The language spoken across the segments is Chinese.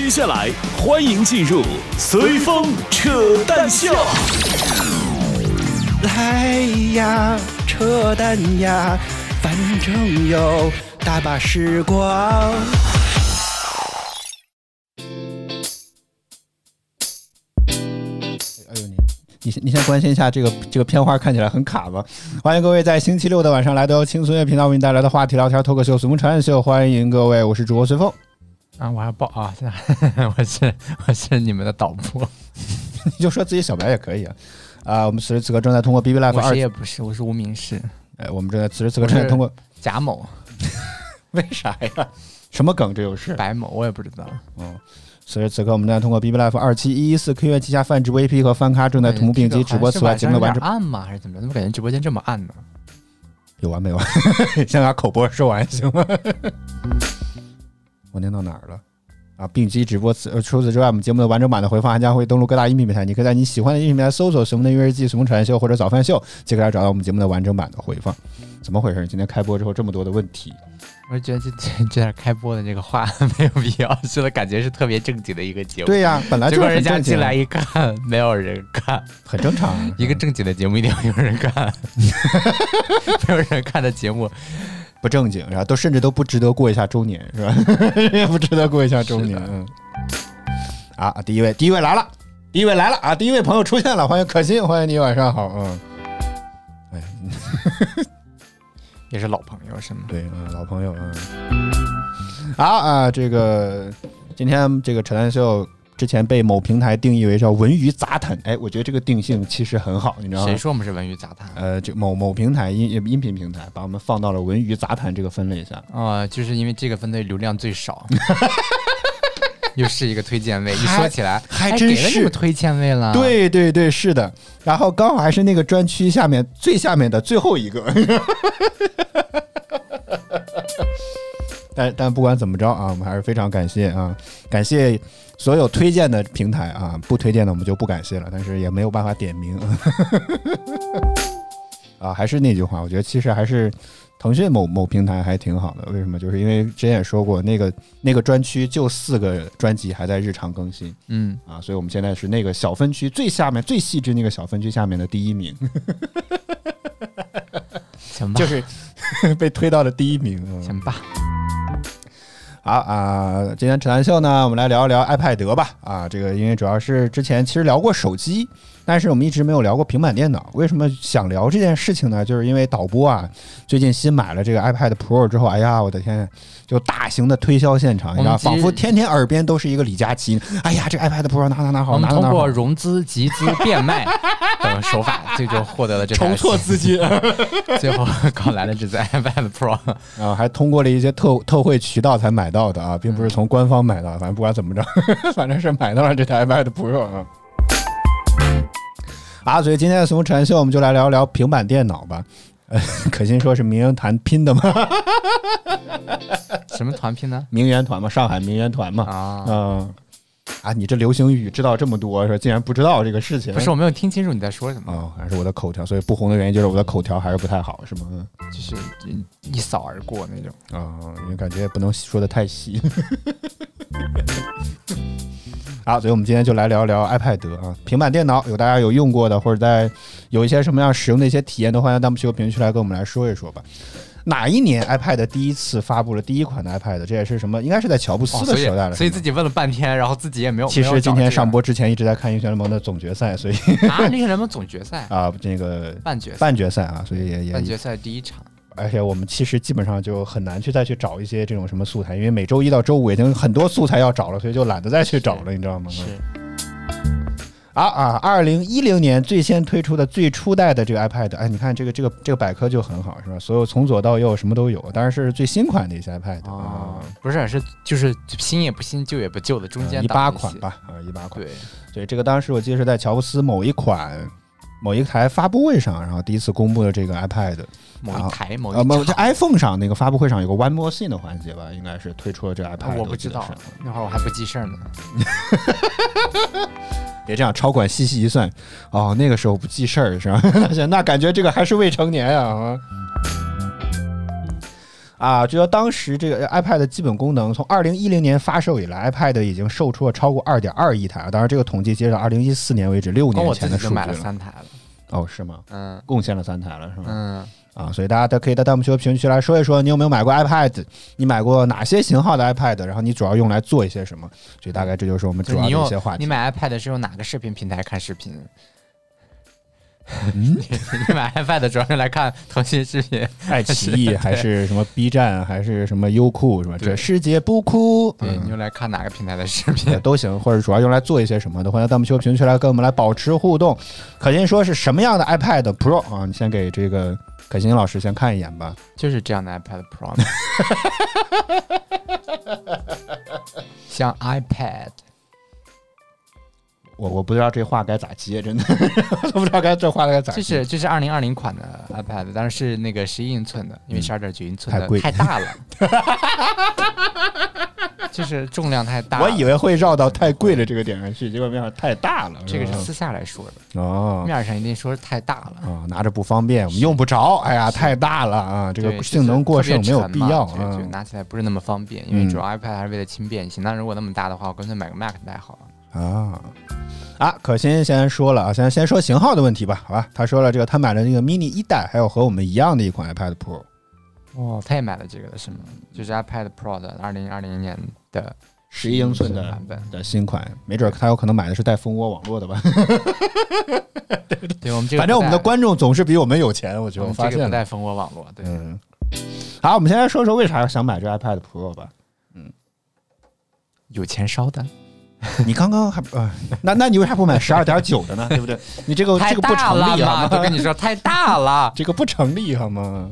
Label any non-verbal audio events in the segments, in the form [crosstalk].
接下来，欢迎进入随风扯淡秀。来呀，扯淡呀，反正有大把时光。哎呦你。你先，你先关心一下这个这个片花看起来很卡吧？欢迎各位在星期六的晚上来到轻松乐频道为您带来的话题聊天脱口秀《随风扯淡秀》，欢迎各位，我是主播随风。啊，我还报啊，[laughs] 我是我是你们的导播，[laughs] 你就说自己小白也可以啊。啊，我们此时此刻正在通过 B B Live 二，我也不是，我是无名氏。哎，我们正在此时此刻正在通过贾某，[laughs] 为啥呀？什么梗？这又是白某，我也不知道。嗯。此时此刻，我们正在通过 B B Live 二七一一四 Q 月旗下泛直播 A P 和翻咖正在同步并机直播。此外，节目的完整暗吗？还是怎么着？怎么感觉直播间这么暗呢？有完没完？先把口播说完行吗？我念到哪儿了？啊，并机直播。此呃除此之外，我们节目的完整版的回放还将会登录各大音频平台。你可以在你喜欢的音频平台搜索“什么的音乐日记”“什么传秀”或者“早饭秀”，就可以找到我们节目的完整版的回放。怎么回事？今天开播之后这么多的问题？我觉得这这这点开播的这个话没有必要，说的感觉是特别正经的一个节目。对呀，本来就人家进来一看，没有人看，很正常。[laughs] 一个正经的节目一定要有人看，[laughs] 没有人看的节目不正经，然后都甚至都不值得过一下周年，是吧？[laughs] 也不值得过一下周年。嗯。啊，第一位，第一位来了，第一位来了啊！第一位朋友出现了，欢迎可心，欢迎你，晚上好。嗯。哎呀。[laughs] 也是老朋友是吗？对，嗯，老朋友，嗯。好啊，这个今天这个扯淡秀之前被某平台定义为叫文娱杂谈，哎，我觉得这个定性其实很好，你知道吗？谁说我们是文娱杂谈？呃，就某某平台音音频平台把我们放到了文娱杂谈这个分类下。啊，就是因为这个分类流量最少。[laughs] 又是一个推荐位，一说起来还真是推荐位了。对对对，是的。然后刚好还是那个专区下面最下面的最后一个。但但不管怎么着啊，我们还是非常感谢啊，感谢所有推荐的平台啊，不推荐的我们就不感谢了。但是也没有办法点名。[laughs] 啊，还是那句话，我觉得其实还是。腾讯某某平台还挺好的，为什么？就是因为之前也说过，那个那个专区就四个专辑还在日常更新，嗯啊，所以我们现在是那个小分区最下面最细致那个小分区下面的第一名，[laughs] 行吧，就是被推到了第一名，行吧。好啊，今天陈兰秀呢，我们来聊一聊 iPad 吧。啊，这个因为主要是之前其实聊过手机。但是我们一直没有聊过平板电脑，为什么想聊这件事情呢？就是因为导播啊，最近新买了这个 iPad Pro 之后，哎呀，我的天，就大型的推销现场，你知道，仿佛天天耳边都是一个李佳琦。哎呀，这 iPad Pro 哪哪哪好，我们通过融资、集资、变卖等手法，最终获得了这筹措 [laughs] 资金，最后搞来了这台 iPad Pro，[laughs] 然后还通过了一些特特惠渠道才买到的啊，并不是从官方买的，反正不管怎么着，[laughs] 反正是买到了这台 iPad Pro 啊。啊，所以今天的《什么传秀》，我们就来聊聊平板电脑吧。呃，可心说是名媛团拼的吗？[laughs] 什么团拼呢？名媛团嘛，上海名媛团嘛。啊，嗯，啊，你这流行语知道这么多，说竟然不知道这个事情？不是，我没有听清楚你在说什么。哦，还是我的口条，所以不红的原因就是我的口条还是不太好，是吗？就是一扫而过那种。啊，因为感觉也不能说的太细。[laughs] 好，所以我们今天就来聊一聊 iPad 啊，平板电脑有大家有用过的，或者在有一些什么样使用的一些体验，的欢迎弹幕区和评论区来跟我们来说一说吧。哪一年 iPad 第一次发布了第一款的 iPad？这也是什么？应该是在乔布斯的时代了。所以自己问了半天，然后自己也没有。其实今天上播之前一直在看英雄联盟的总决赛，所以啊，英雄联盟总决赛 [laughs] 啊，这个 [laughs] 半决半决赛啊，所以也也半决赛第一场。而且我们其实基本上就很难去再去找一些这种什么素材，因为每周一到周五已经很多素材要找了，所以就懒得再去找了，你知道吗？是。啊啊！二零一零年最先推出的最初代的这个 iPad，哎，你看这个这个这个百科就很好，是吧？所有从左到右什么都有，当然是最新款的一些 iPad 啊，不是是就是新也不新旧也不旧的中间一八款吧，啊一八款。对，所以这个当时我记得是在乔布斯某一款某一台发布会上，然后第一次公布的这个 iPad。某一台某呃某这 iPhone 上那个发布会上有个 One More Thing 的环节吧，应该是推出了这 iPad。我不知道，那会儿我还不记事儿呢。[laughs] 别这样，超管细细一算，哦，那个时候不记事儿是吧？[laughs] 那感觉这个还是未成年呀啊！啊，就说当时这个 iPad 的基本功能，从二零一零年发售以来，iPad 已经售出了超过二点二亿台啊。当然，这个统计截止到二零一四年为止，六年前的数据买了了。三台了。哦，是吗？嗯贡献了三台了，是吗？嗯，啊，所以大家都可以在弹幕区和评论区来说一说，你有没有买过 iPad？你买过哪些型号的 iPad？然后你主要用来做一些什么？所以大概这就是我们主要的一些话题。你买 iPad 是用哪个视频平台看视频？嗯，[laughs] 你买 iPad 主要是来看腾讯视频。爱奇艺还是什么 B 站，还是什么优酷是吧？这世界不哭，对，嗯你用来看哪个平台的视频？都行，或者主要用来做一些什么的，欢迎弹幕区和评论区来跟我们来保持互动。可心说是什么样的 iPad Pro 啊？你先给这个可心老师先看一眼吧。就是这样的 iPad Pro，[laughs] 像 iPad，我我不知道这话该咋接，真的。[laughs] 我都不知道该这话该咋接。这是这是二零二零款的 iPad，但是是那个十一英寸的，因为十二点九英寸的嗯太贵。太大了，[laughs] 就是重量太大。我以为会绕到太贵的这个点上去，结果没想到太大了。这个是私下来说的，哦面上一定说是太大了。啊，拿着不方便，我们用不着。哎呀，太大了啊，这个性能过剩没有必要啊。拿起来不是那么方便，因为嗯主要 iPad 还是为了轻便性。那如果那么大的话，我干脆买个 Mac 带好了。啊啊！可心先说了啊，先先说型号的问题吧，好吧？他说了，这个他买了那个 mini 一代，还有和我们一样的一款 iPad Pro。哦，他也买了这个的是吗？就是 iPad Pro 的二零二零年的十一英寸的版本。的新款，没准他有可能买的是带蜂窝网络的吧。对我们这个，反正我们的观众总是比我们有钱，我觉得我发现不带蜂窝网络，对，嗯，好，我们先来说说为啥想买这 iPad Pro 吧。嗯有钱烧的，你刚刚还啊、那那你为啥不买十二点九的呢？[laughs] 对不对？你这个这个不成立！吗？[laughs] 都跟你说太大了，这个不成立好吗？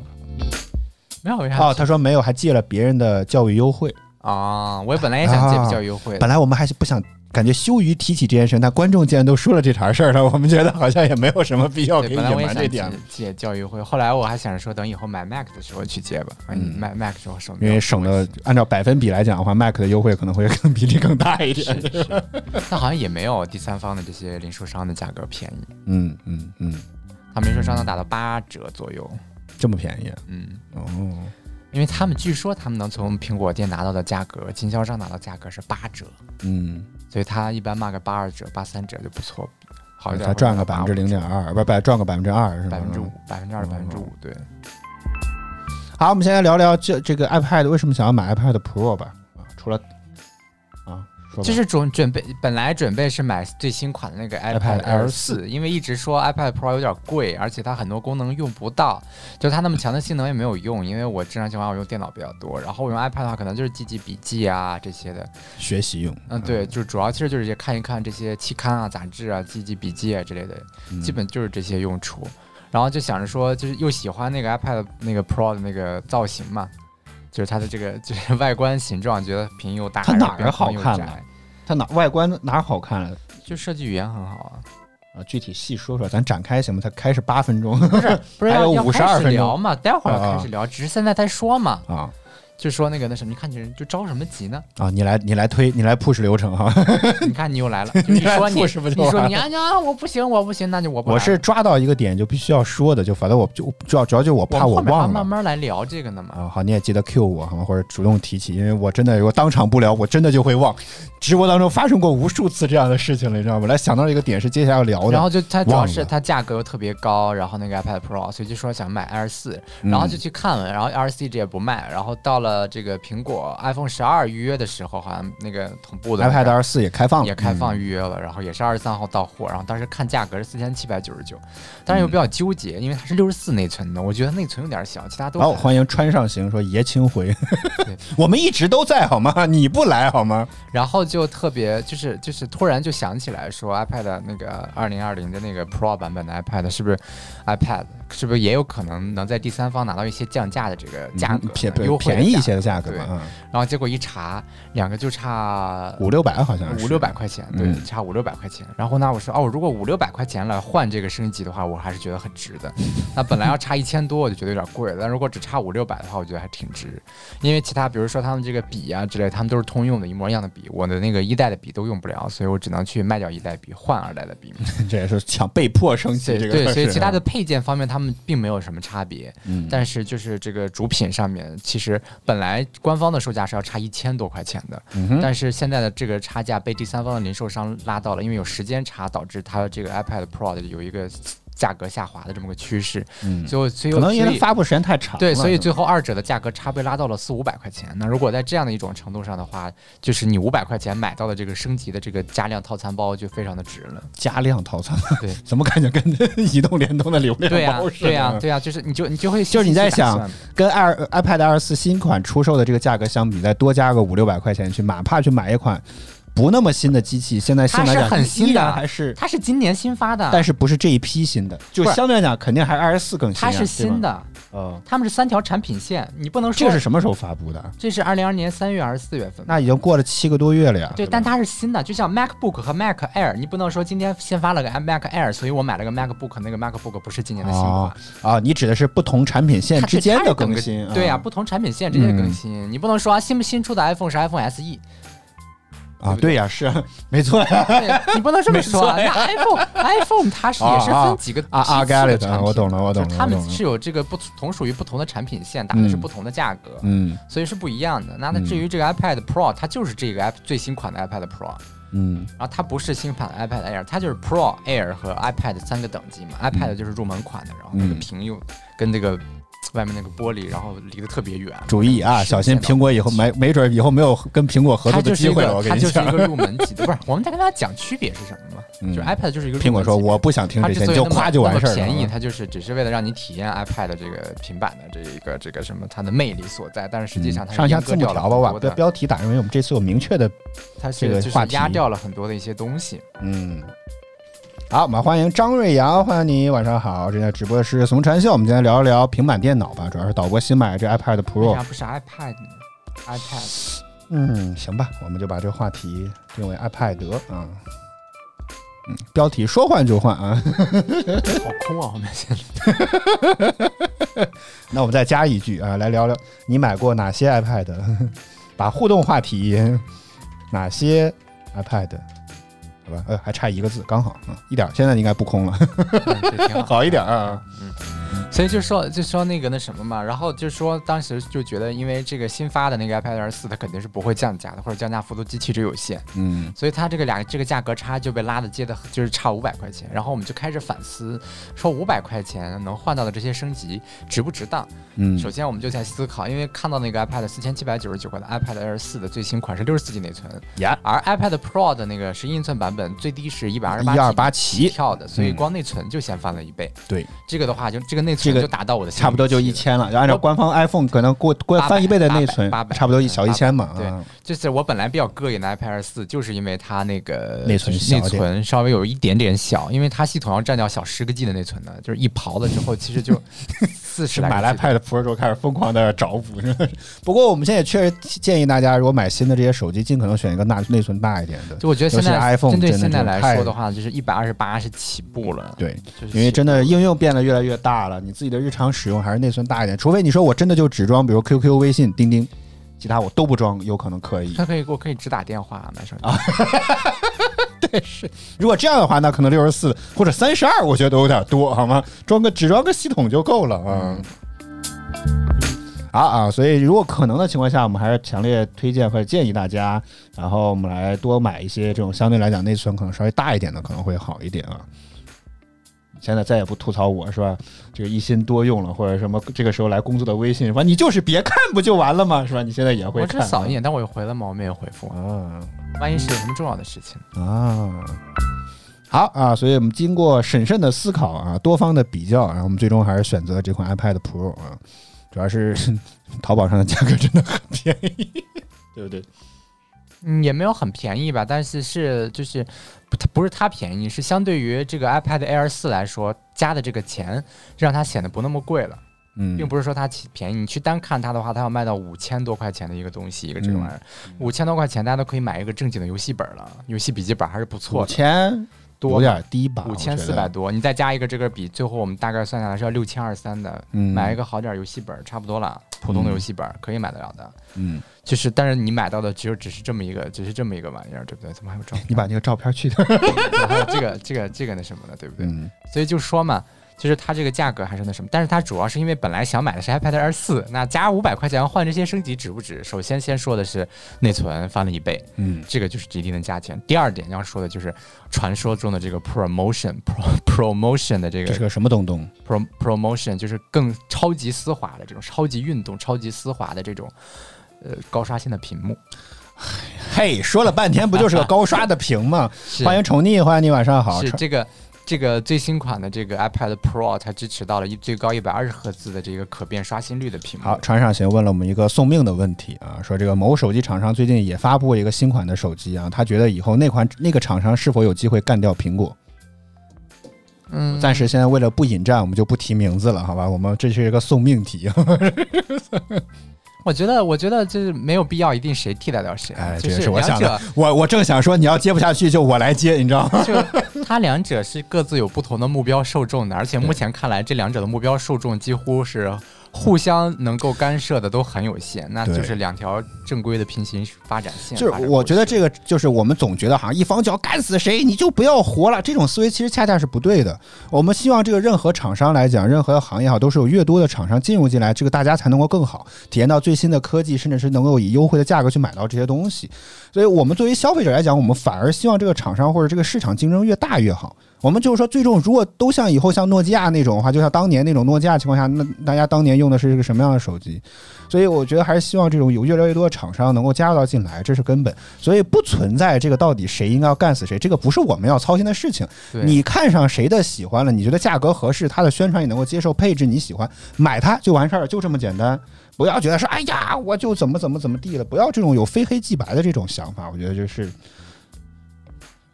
没有为啥？哦，他说没有，还借了别人的教育优惠。啊，我本来也想借比较优惠的，本来我们还是不想，感觉羞于提起这件事，但观众既然都说了这茬事儿了，我们觉得好像也没有什么必要给，本来我也想瞒这点借，教育会，后来我还想着说，等以后买 Mac 的时候去借吧，嗯嗯，买 Mac 时候省，因为省了，按照百分比来讲的话，Mac 的优惠可能会更比例更大一点。但好像也没有第三方的这些零售商的价格便宜，嗯嗯嗯，他们零售商能打到八折左右，这么便宜嗯，哦。因为他们据说他们能从苹果店拿到的价格，经销商拿到价格是八折，嗯，所以他一般卖个八二折、八三折就不错，好一点他赚个百分之零点二，不不，赚个百分之二是吗？百分之五、百分之二、哦百分之五，对。好，我们现在聊聊这这个 iPad 为什么想要买 iPad Pro 吧？啊，除了啊，说吧就是准准备本来准备是买最新款的那个 iPad Air 四，因为一直说 iPad Pro 有点贵，而且它很多功能用不到，就它那么强的性能也没有用。因为我正常情况下我用电脑比较多，然后我用 iPad 的话可能就是记记笔记啊这些的。学习用，嗯，对，就主要其实就是也看一看这些期刊啊、杂志啊、记记笔记啊之类的，嗯基本就是这些用处。然后就想着说，就是又喜欢那个 iPad 那个 Pro 的那个造型嘛，就是它的这个 [laughs] 就是外观形状，觉得屏又大，它哪儿好看了它哪外观哪儿好看了？就设计语言很好啊。啊，具体细说说，咱展开行吗？它开是八分钟不是不是 [laughs] 还有52要要开始分钟聊嘛？待会儿啊开始聊，只是现在在说嘛，啊就说那个那什么，你看你就着什么急呢？啊！你来你来推你来 push 流程哈。[laughs] 你看你又来了，[laughs] 就你说你 push 不就你说你啊你啊，我不行我不行，那就我不。我是抓到一个点就必须要说的，就反正我就主要主要就我我怕我忘了。慢慢来聊这个呢嘛。啊，好，你也记得 Q 我好吗？或者主动提起，因为我真的如果当场不聊，我真的就会忘。直播当中发生过无数次这样的事情了，你知道吗？来想到一个点是接下来要聊的，然后就它主要是它价格又特别高，然后那个 iPad Pro，所以就说想买 Air 四，嗯然后就去看了，然后 Air 四一直也不卖，然后到了这个苹果 iPhone 十二预约的时候，好像那个同步的 iPad 个二四也开放了，也开放嗯。预约了，然后也是二十三号到货，然后当时看价格是四千七百九十九，但是又比较纠结，因为它是六十四内存的，我觉得内存有点小，其他都好，欢迎川上行说爷青回，[laughs] 我们一直都在好吗？[laughs] 你不来好吗？然后就特别就是就是突然就想起来说 iPad 那个二零二零的那个 Pro 版本的 iPad 是不是 iPad 是不是也有可能能在第三方拿到一些降价的这个价便优惠便宜一一些的价格然后结果一查，两个就差五六百好像是五六百块钱，对，嗯差五六百块钱。然后呢，我说哦，如果五六百块钱来换这个升级的话，我还是觉得很值的。[laughs] 那本来要差一千多，我就觉得有点贵了。但如果只差五六百的话，我觉得还挺值。因为其他，比如说他们这个笔啊之类，他们都是通用的，一模一样的笔，我的那个一代的笔都用不了，所以我只能去卖掉一代笔换二代的笔。[laughs] 这也是抢被迫升级这个对，所以其他的配件方面，他们并没有什么差别。嗯但是就是这个主品上面，其实本来官方的售价是要差一千多块钱的，嗯但是现在的这个差价被第三方的零售商拉到了，因为有时间差，导致它这个 iPad Pro 的有一个价格下滑的这么个趋势，嗯，最后所以可能因为发布时间太长，对，所以最后二者的价格差被拉到了四五百块钱。那如果在这样的一种程度上的话，就是你五百块钱买到的这个升级的这个加量套餐包就非常的值了。加量套餐，对，[laughs] 怎么感觉跟移动、联通的流量对呀、包似的？对呀、对呀、就是你就你就会就是你在想跟二 iPad 二四新款出售的这个价格相比，再多加个五六百块钱去，哪怕去买一款不那么新的机器，现在它是讲很新的还是，它是今年新发的，但是不是这一批新的，就相对来讲肯定还是二十四更新啊、它是新，的，呃，他们是三条产品线，你不能说这是什么时候发布的？这是二零二年三月还是四月份？那已经过了七个多月了呀。对，吧但它是新的，就像 MacBook 和 Mac Air，你不能说今天先发了个 Mac Air，所以我买了个 MacBook，那个 MacBook 不是今年的新款哦。啊，你指的是不同产品线之间的更新？对呀、啊不同产品线之间的更嗯新，你不能说啊，新不新出的 iPhone 是 iPhone SE，啊，对呀，是啊没错呀。对你不能这么说啊。那 iPhone iPhone 它是也是分几个啊啊批次的我懂了我懂了就是他们是有这个不同属于不同的产品线，打的是嗯不同的价格，嗯所以是不一样的。那那至于这个 iPad Pro，它就是这个 app 最新款的 iPad Pro。嗯然后它不是新款的 iPad Air，它就是 Pro、Air 和 iPad 三个等级嘛。iPad 就是入门款的，然后那个嗯屏又跟这个外面那个玻璃，然后离得特别远。注意啊，小心苹果以后没没准以后没有跟苹果合作的机会了。它就是一，个入门级的，[laughs] 不是？我们再跟大家讲区别是什么嘛？嗯就是 iPad 就是一个苹果说我不想听这些，你就夸就完事儿了便宜，它就是只是为了让你体验 iPad 这个平板的这一个这个什么它的魅力所在，但是实际上它嗯上下字幕条吧，我把很多的，标标题打上因为我们这次有明确的，它这个话压掉了很多的一些东西。嗯。好，我们欢迎张瑞阳，欢迎你，晚上好。正在直播的是怂传秀，我们今天聊一聊平板电脑吧，主要是导播新买的这 iPad Pro 啥。不是 iPad 呢？iPad 嗯，行吧，我们就把这个话题定为 iPad 啊。嗯，标题说换就换啊。好空啊，后面现在。[laughs] 那我们再加一句啊，来聊聊你买过哪些 iPad？[laughs] 把互动话题，哪些 iPad？呃，还差一个字，刚好嗯，一点，现在应该不空了，[laughs] 嗯好，好一点啊。所以就说就说那个那什么嘛，然后就说当时就觉得，因为这个新发的那个 iPad Air 四，它肯定是不会降价的，或者降价幅度极其之有限，嗯所以它这个俩这个价格差就被拉的接的，就是差五百块钱。然后我们就开始反思，说五百块钱能换到的这些升级值不值当？嗯首先我们就在思考，因为看到那个 iPad 四千七百九十九块的 iPad Air 四的最新款是六十四 G 内存，而 iPad Pro 的那个十一英寸版本最低是一百二十八一二八起，跳的，所以嗯光内存就先翻了一倍。对，这个的话就这个内这个存就达到我的差不多就一千了。就按照官方 iPhone 可能过过翻一倍的内存800，差不多一小一千嘛。对啊就是我本来比较膈应的 iPad Air 四，就是因为它那个内存内存稍微有一点点小，因为它系统要占掉小十个 G 的内存呢，就是一刨了之后，其实就 [laughs] 四十买 iPad Pro 之后开始疯狂的找补。不过我们现在也确实建议大家，如果买新的这些手机，尽可能选一个大内存大一点的。就我觉得现在 iPhone 针对现在来说的话，就是一百二十八是起步了，对，就是因为真的应用变得越来越大了，你自己的日常使用还是内存大一点。除非你说我真的就只装，比如 QQ、微信、钉钉，其他我都不装，有可能可以。他可以我可以只打电话买手机啊 [laughs] 如果这样的话，那可能六十四或者三十二，我觉得都有点多，好吗？装个只装个系统就够了啊。好啊，所以如果可能的情况下，我们还是强烈推荐或者建议大家，然后我们来多买一些这种相对来讲内存可能稍微大一点的，可能会好一点啊。现在再也不吐槽我是吧？这个一心多用了，或者什么这个时候来工作的微信，说你就是别看不就完了吗？是吧？你现在也会我看扫一眼，但我有回了吗？我没有回复，啊。万一是有什么重要的事情，啊，好啊，所以我们经过审慎的思考啊，多方的比较，然后我们最终还是选择这款 iPad Pro 啊，主要是 [laughs] 淘宝上的价格真的很便宜，对不对？嗯，也没有很便宜吧，但是是就是不，它不是它便宜，是相对于这个 iPad Air 四来说加的这个钱，让它显得不那么贵了。嗯，并不是说它便宜。你去单看它的话，它要卖到五千多块钱的一个东西，一个这个玩意儿，五千多块钱大家都可以买一个正经的游戏本了，游戏笔记本还是不错五的。千多有点低吧？五千四百多，你再加一个这个笔，最后我们大概算下来是要六千二三的，嗯买一个好点儿游戏本儿差不多了，普通的游戏本儿可以买得了的。嗯，就是，但是你买到的只有只是这么一个，只是这么一个玩意儿，对不对？怎么还有照片？你把那个照片去掉。[laughs] 还有这个这个这个那什么的，对不对？嗯所以就说嘛，就是它这个价格还是那什么，但是它主要是因为本来想买的是 iPad Air 四，那加五百块钱换这些升级值不值？首先先说的是内存翻了一倍，嗯这个就是一定的价钱。第二点要说的就是传说中的这个 promotion pro [laughs] promotion 的这个这是个什么东东？pro promotion，就是更超级丝滑的这种超级运动、超级丝滑的这种呃高刷新的屏幕。嘿，说了半天不就是个高刷的屏吗？[laughs] 欢迎宠溺，欢迎你晚上好。是这个这个最新款的这个 iPad Pro，它支持到了一最高一百二十赫兹的这个可变刷新率的屏幕。好，船上行问了我们一个送命的问题啊，说这个某手机厂商最近也发布一个新款的手机啊，他觉得以后那款那个厂商是否有机会干掉苹果？嗯，暂时现在为了不引战，我们就不提名字了，好吧？我们这是一个送命题。我觉得我觉得就是没有必要一定谁替代掉谁，啊哎，这就是我想的。我我正想说，你要接不下去就我来接，你知道吗？[laughs] 就他两者是各自有不同的目标受众的，而且目前看来，这两者的目标受众几乎是互相能够干涉的都很有限，那就是两条正规的平行发展线。就是我觉得这个就是我们总觉得好像一方就要干死谁，你就不要活了，这种思维其实恰恰是不对的。我们希望这个任何厂商来讲，任何行业好，都是有越多的厂商进入进来，这个大家才能够更好体验到最新的科技，甚至是能够以优惠的价格去买到这些东西。所以我们作为消费者来讲，我们反而希望这个厂商或者这个市场竞争越大越好。我们就是说，最终如果都像以后像诺基亚那种的话，就像当年那种诺基亚情况下，那大家当年用的是一个什么样的手机？所以我觉得还是希望这种有越来越多的厂商能够加入到进来，这是根本。所以不存在这个到底谁应该要干死谁，这个不是我们要操心的事情。你看上谁的喜欢了，你觉得价格合适，它的宣传也能够接受，配置你喜欢，买它就完事儿了，就这么简单。不要觉得说，哎呀，我就怎么怎么怎么地了，不要这种有非黑即白的这种想法。我觉得就是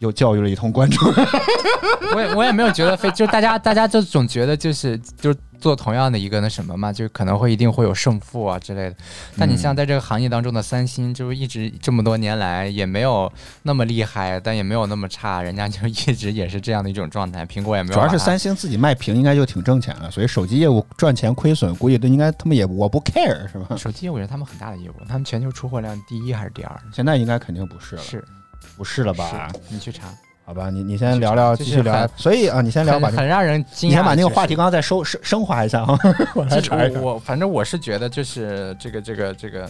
又教育了一通观众。[laughs] 我也我也没有觉得非，就大家大家就总觉得就是就是做同样的一个那什么嘛，就可能会一定会有胜负啊之类的。但你像在这个行业当中的三星，就是一直这么多年来也没有那么厉害，但也没有那么差，人家就一直也是这样的一种状态。苹果也没有主要是三星自己卖屏应该就挺挣钱了，所以手机业务赚钱亏损，估计都应该他们也我不 care 是吧？手机业务是他们很大的业务，他们全球出货量第一还是第二？现在应该肯定不是了，是不是了吧？你去查，好吧，你你先聊聊，继续聊。所以啊，你先聊吧很，让人惊讶。你先把那个话题刚刚再收升升华一下啊，[laughs] 我来查一下。我我反正我是觉得，就是这个这个这个，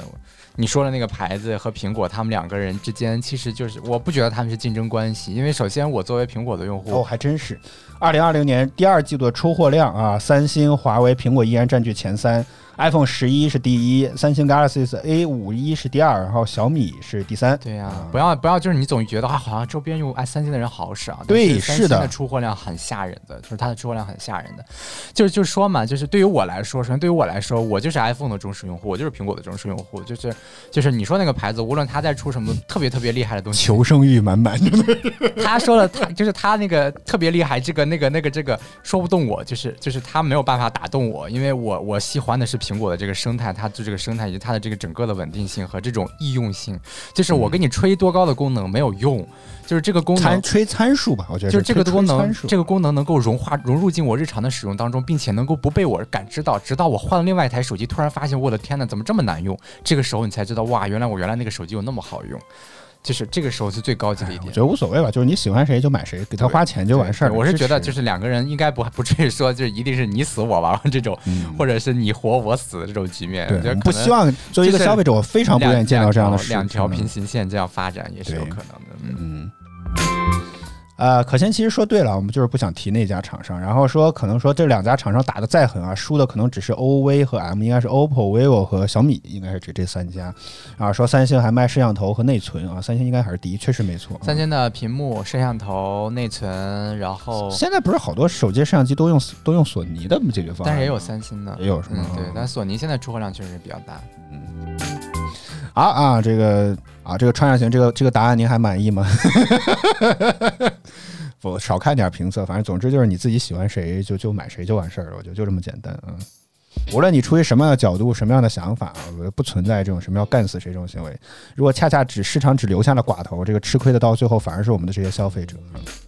你说的那个牌子和苹果，他们两个人之间其实就是，我不觉得他们是竞争关系，因为首先我作为苹果的用户，哦，还真是。二零二零年第二季度的出货量啊，三星、华为、苹果依然占据前三，iPhone 十一是第一，三星 Galaxy A 五一是第二，然后小米是第三。对呀、啊不要不要，就是你总觉得啊，好像周边用哎三星的人好少，对是的出货量很吓人的，就是它的出货量很吓人的，就是就是说嘛，就是对于我来说，首先对于我来说，我就是 iPhone 的忠实用户，我就是苹果的忠实用户，就是就是你说那个牌子，无论它在出什么特别特别厉害的东西，求生欲满满。他说了，他就是他那个特别厉害，这个那个那个这个说不动我，就是就是他没有办法打动我，因为我我喜欢的是苹果的这个生态，它就这个生态以及它的这个整个的稳定性和这种易用性，就是我给你吹多高的功能没有用，就是这个功能参。吹参数吧，我觉得就是这个功能这个功能能够融化融入进我日常的使用当中，并且能够不被我感知到，直到我换了另外一台手机，突然发现我的天呐，怎么这么难用？这个时候你才知道，哇，原来我原来那个手机有那么好用，就是这个时候是最高级的一点我觉。得无所谓吧，就是你喜欢谁就买谁，给他花钱就完事儿我是觉得就是两个人应该不不至于说就是一定是你死我亡这种，嗯或者是你活我死的这种局面。对，不希望作为一个消费者，我非常不愿意见到这样的事情。两条两条平行线这样发展也是有可能的。嗯，嗯，呃，可先其实说对了，我们就是不想提那家厂商，然后说可能说这两家厂商打的再狠啊，输的可能只是 OV 和 M，应该是 OPPO、vivo 和小米，应该是指这三家啊。说三星还卖摄像头和内存啊，三星应该还是第一，确实没错。三星的屏幕、摄像头、内存，然后现在不是好多手机摄像机都用都用索尼的解决方案吗，但是也有三星的，也有是吗嗯，对，但索尼现在出货量确实比较大。嗯，好啊，这个啊，这个穿上行，这个这个答案您还满意吗？[laughs] 不，少看点评测，反正总之就是你自己喜欢谁就就买谁就完事儿了，我觉得就这么简单啊。无论你出于什么样的角度、什么样的想法，我觉得不存在这种什么要干死谁这种行为。如果恰恰只市场只留下了寡头，这个吃亏的到最后反而是我们的这些消费者。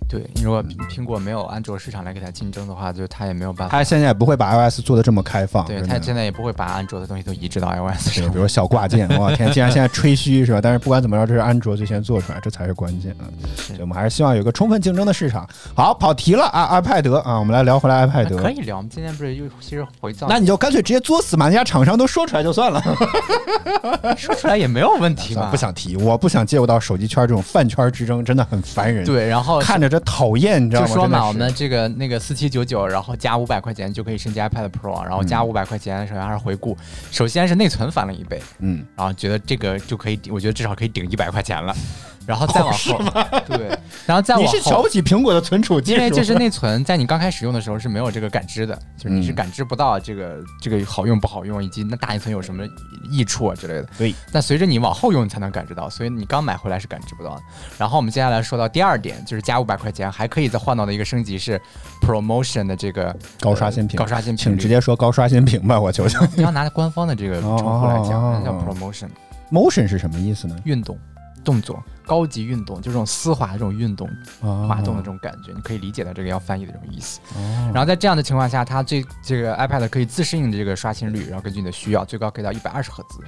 对，如果苹果没有安卓市场来给它竞争的话，就它也没有办法。它现在也不会把 iOS 做的这么开放，对，它现在也不会把安卓的东西都移植到 iOS 上。对比如小挂件，[laughs] 我天，既然现在吹嘘是吧？但是不管怎么着，这是安卓最先做出来，这才是关键啊！所以我们还是希望有一个充分竞争的市场。好，跑题了啊，iPad 啊，我们来聊回来 iPad。可以聊，我们今天不是又其实回到，那你就干脆直接作死嘛，人家厂商都说出来就算了。[laughs] 说出来也没有问题嘛。不想提，我不想介入到手机圈这种饭圈之争，真的很烦人。，对，然后看着这讨厌，你知道吗？就说嘛，我们这个那个四七九九，然后加五百块钱就可以升级 iPad Pro，然后加嗯五百块钱，首先还是回顾，首先是内存翻了一倍，嗯，然后觉得这个就可以，我觉得至少可以顶一百块钱了，然后再往后，[laughs] 对，[laughs] 然后再往你后，是瞧不起苹果的存储技术？因为这是内存，在你刚开始用的时候是没有这个感知的，就是你是嗯感知不到这个这个好用不好用，以及那大内存有什么益处啊之类的。对，但随着你往后用，你才能感知到，所以你刚买回来是感知不到的。然后我们接下来说到第二点，就是加五百块钱还可以再换到的一个升级是 Promotion 的这个高刷新屏高刷新屏。请直接说高刷新屏吧，我求求。你要拿官方的这个称呼来讲，哦那叫 Promotion Motion 是什么意思呢？运动。动作，高级运动，就这种丝滑的这种运动，哦滑动的这种感觉，你可以理解到这个要翻译的这种意思。哦然后在这样的情况下，它这这个 iPad 可以自适应的这个刷新率，然后根据你的需要，最高可以到一百二十赫兹，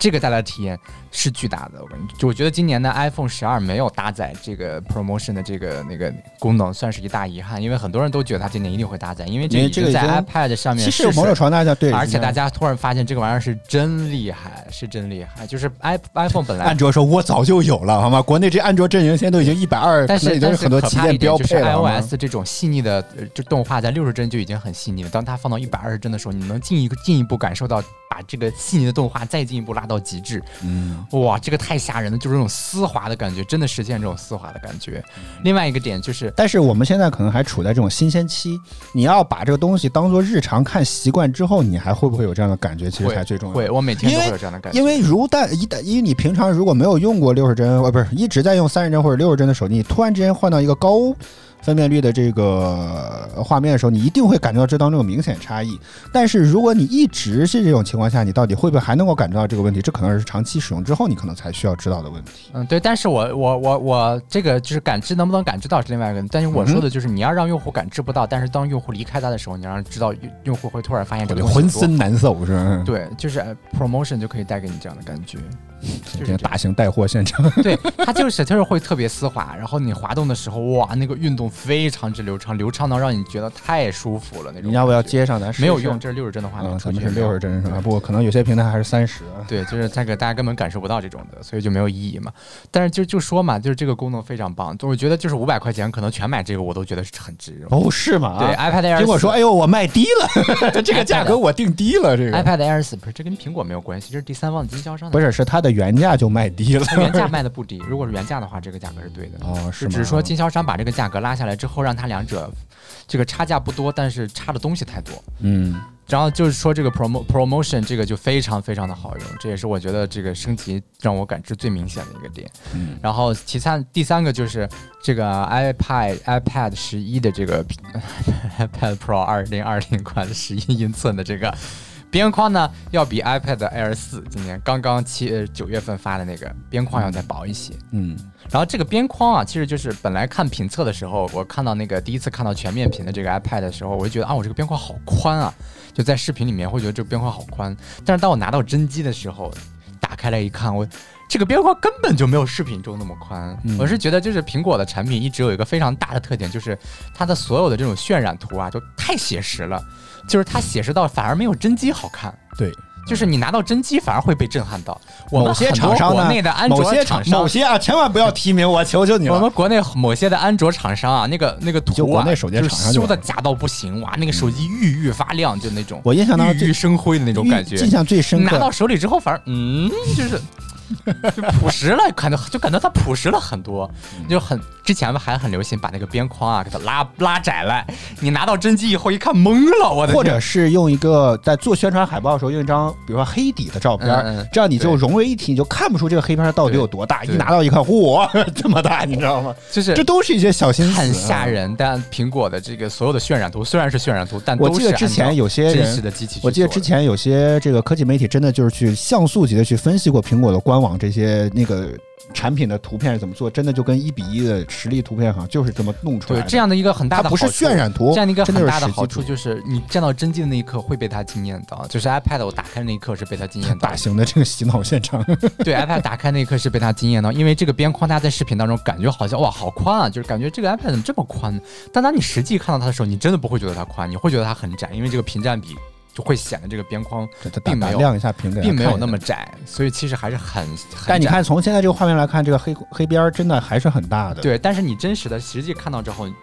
这个带来的体验是巨大的。我跟你，就我觉得今年的 iPhone 十二没有搭载这个 Promotion 的这个那个功能，算是一大遗憾，因为很多人都觉得它今年一定会搭载，因为这个在 iPad 上面其实试水某种程度上讲，对，而且大家家突然发现这个玩意儿是真厉害，是真厉害，就是 i iPhone 本来 [laughs] 安卓说，我早就有了，好吗？国内这安卓阵营现在都已经一百二，但是已经但是很多旗舰标配 iOS 这种细腻的呃就动画在六十帧就已经很细腻了，当它放到一百二十帧的时候，你能进一个进一步感受到把这个细腻的动画再进一步拉到极致。嗯，哇，这个太吓人了，就是那种丝滑的感觉，真的实现这种丝滑的感觉。另外一个点就是。但是我们现在可能还处在这种新鲜期，你要把这个东西当做日常看习惯之后，你还会不会有这样的感觉？其实会才最重要。会，我每天都会有这样的感觉。因为如但一旦，因为你平常如果没有用过六十帧，呃，不是一直在用三十帧或者六十帧的手机，你突然之间换到一个高分辨率的这个呃画面的时候，你一定会感觉到这当中有明显差异。但是如果你一直是这种情况下，你到底会不会还能够感觉到这个问题？这可能是长期使用之后你可能才需要知道的问题。嗯，对，但是我我我我这个就是感知能不能感知到是另外一个，但是我说的就是你要让用户感知不到，但是当用户离开它的时候，你让知道用用户会突然发现这个浑身难受是吧？对，就是 promotion 就可以带给你这样的感觉。[laughs] 今天大型带货现场，对，它就是就是会特别丝滑，然后你滑动的时候，哇，那个运动非常之流畅，流畅到让你觉得太舒服了那种。你要不要？接上咱没有用，。这是六十帧的画面，嗯，咱们是六十帧是吧？不可能有些平台还是三十啊。对，就是这个大家根本感受不到这种的，所以就没有意义嘛。但是就就说嘛，就是这个功能非常棒，我觉得就是五百块钱可能全买这个我都觉得是很值。哦，是吗？对，iPad Air 苹果说：“四哎呦，我卖低了，[laughs] 这个价格我定低了。这个 iPad Air 四不是这跟苹果没有关系，这是第三方经销商的。不是，是它的原价就卖低了。原价卖的不低，如果是原价的话，这个价格是对的。哦，是只是说经销商把这个价格拉下来之后，让它两者这个差价不多，但是差的东西太多。嗯，然后就是说这个 promo promotion 这个就非常非常的好用，这也是我觉得这个升级让我感知最明显的一个点。嗯然后其三第三个就是这个 iPad iPad 十一的这个 [laughs] iPad Pro 二零二零款十一英寸的这个边框呢，要比 iPad Air 四今年刚刚七呃九月份发的那个边框要再薄一些。嗯然后这个边框啊，其实就是本来看评测的时候，我看到那个第一次看到全面屏的这个 iPad 的时候，我就觉得啊，我这个边框好宽啊，就在视频里面会觉得这个边框好宽。但是当我拿到真机的时候，打开来一看，我这个边框根本就没有视频中那么宽。嗯我是觉得就是苹果的产品一直有一个非常大的特点，就是它的所有的这种渲染图啊，就太写实了，就是它写实到反而没有真机好看。对，就是你拿到真机反而会被震撼到。我们某些厂商国内的安某些卓厂商某些啊，千万不要提名我，求求你了。我们国内某些的安卓厂商啊，那个那个图啊，就国内手机就是厂商就修的假到不行，哇，那个手机熠熠发亮，就那种我印象当中最熠熠生辉的那种感觉。印象最深刻拿到手里之后，反而嗯，就是就 [laughs] 朴实了，感觉就感觉它朴实了很多，嗯就很之前还很流行把那个边框啊给它拉拉窄了，你拿到真机以后一看懵了，我的或者是用一个在做宣传海报的时候用一张，比如说黑底的照片，嗯嗯这样你就融为一体，你就看不出这个黑片到底有多大。一拿到一看，嚯，这么大，你知道吗？就是这都是一些小心思，很吓啊。人。但苹果的这个所有的渲染图虽然是渲染图，但我记得之前有些真实人，的机器去我记得之前有些这个科技媒体真的就是去像素级的去分析过苹果的官网这些那个产品的图片是怎么做，真的就跟一比一的实力图片好像就是这么弄出来的。对这样的一个很大它不是渲染图，这样的一个很大的好处就是，你见到真机的那一刻会被它惊艳到，就是 iPad 我打开那一刻是被它惊艳到大，型的这个洗脑现场。[laughs] 对 iPad 打开那一刻是被它惊艳到，因为这个边框大家在视频当中感觉好像哇好宽啊，就是感觉这个 iPad 怎么这么宽呢？但当你实际看到它的时候，你真的不会觉得它宽，你会觉得它很窄，因为这个屏占比就会显得这个边框它并没有亮一下屏，并没有那么窄，所以其实还是很很但你看，从现在这个画面来看，这个黑黑边儿真的还是很大的。，对，但是你真实的实际看到之后，你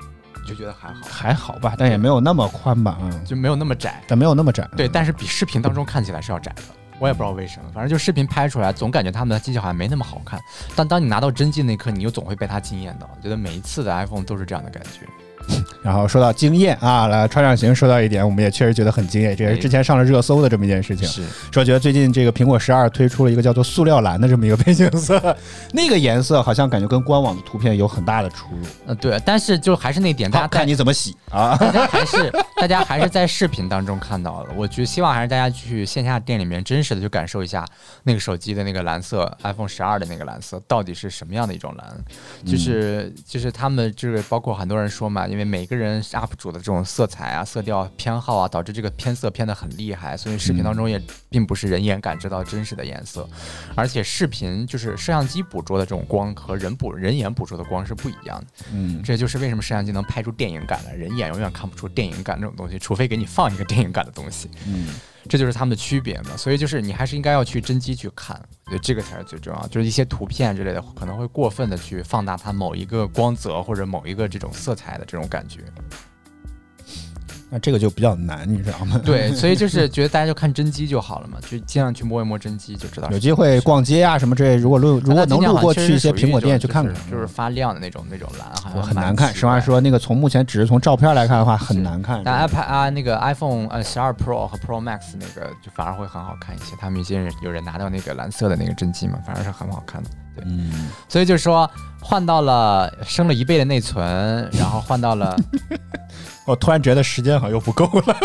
就觉得还好，还好吧，但也没有那么宽吧，嗯，就没有那么窄。但没有那么窄。对，但是比视频当中看起来是要窄的。我也不知道为什么，反正就视频拍出来，总感觉他们的机器好像没那么好看。但当你拿到真机那一刻，你又总会被它惊艳到。我觉得每一次的 iPhone 都是这样的感觉。[laughs] 然后说到惊艳啊，来川上行说到一点，我们也确实觉得很惊艳，这也是之前上了热搜的这么一件事情。是，说觉得最近这个苹果十二推出了一个叫做塑料蓝的这么一个背景色，[laughs] 那个颜色好像感觉跟官网的图片有很大的出入。呃，对，但是就还是那点，大家看你怎么洗啊？[laughs] 大家还是大家还是在视频当中看到了。我觉得希望还是大家去线下店里面真实的去感受一下那个手机的那个蓝色，iPhone 十二的那个蓝色到底是什么样的一种蓝。就是就是他们就是包括很多人说嘛，因为每个人 UP 主的这种色彩啊、色调偏好啊，导致这个偏色偏的很厉害，所以视频当中也并不是人眼感知到真实的颜色，而且视频就是摄像机捕捉的这种光和人捕人眼捕捉的光是不一样的。嗯，这就是为什么摄像机能拍出电影感来，人眼永远看不出电影感这种东西，除非给你放一个电影感的东西。嗯，这就是它们的区别嘛。所以就是你还是应该要去真机去看，我觉得这个才是最重要。就是一些图片之类的，可能会过分的去放大它某一个光泽或者某一个这种色彩的这种感觉。那这个就比较难，你知道吗？对，[laughs] 所以就是觉得大家就看真机就好了嘛，就尽量去摸一摸真机就知道。有机会逛街啊什么之类，如果路如果能路过去一些苹果店去看看，就是发亮的那种那种蓝，好像很难看。实实话，说，那个从目前只是从照片来看的话，很难看。但 iPad 啊，那个 iPhone 呃十二 Pro 和 Pro Max 那个就反而会很好看一些。他们有些人有人拿到那个蓝色的那个真机嘛，反而是很好看的。对，嗯，所以就是说换到了升了一倍的内存，然后换到了我突然觉得时间好像又不够了，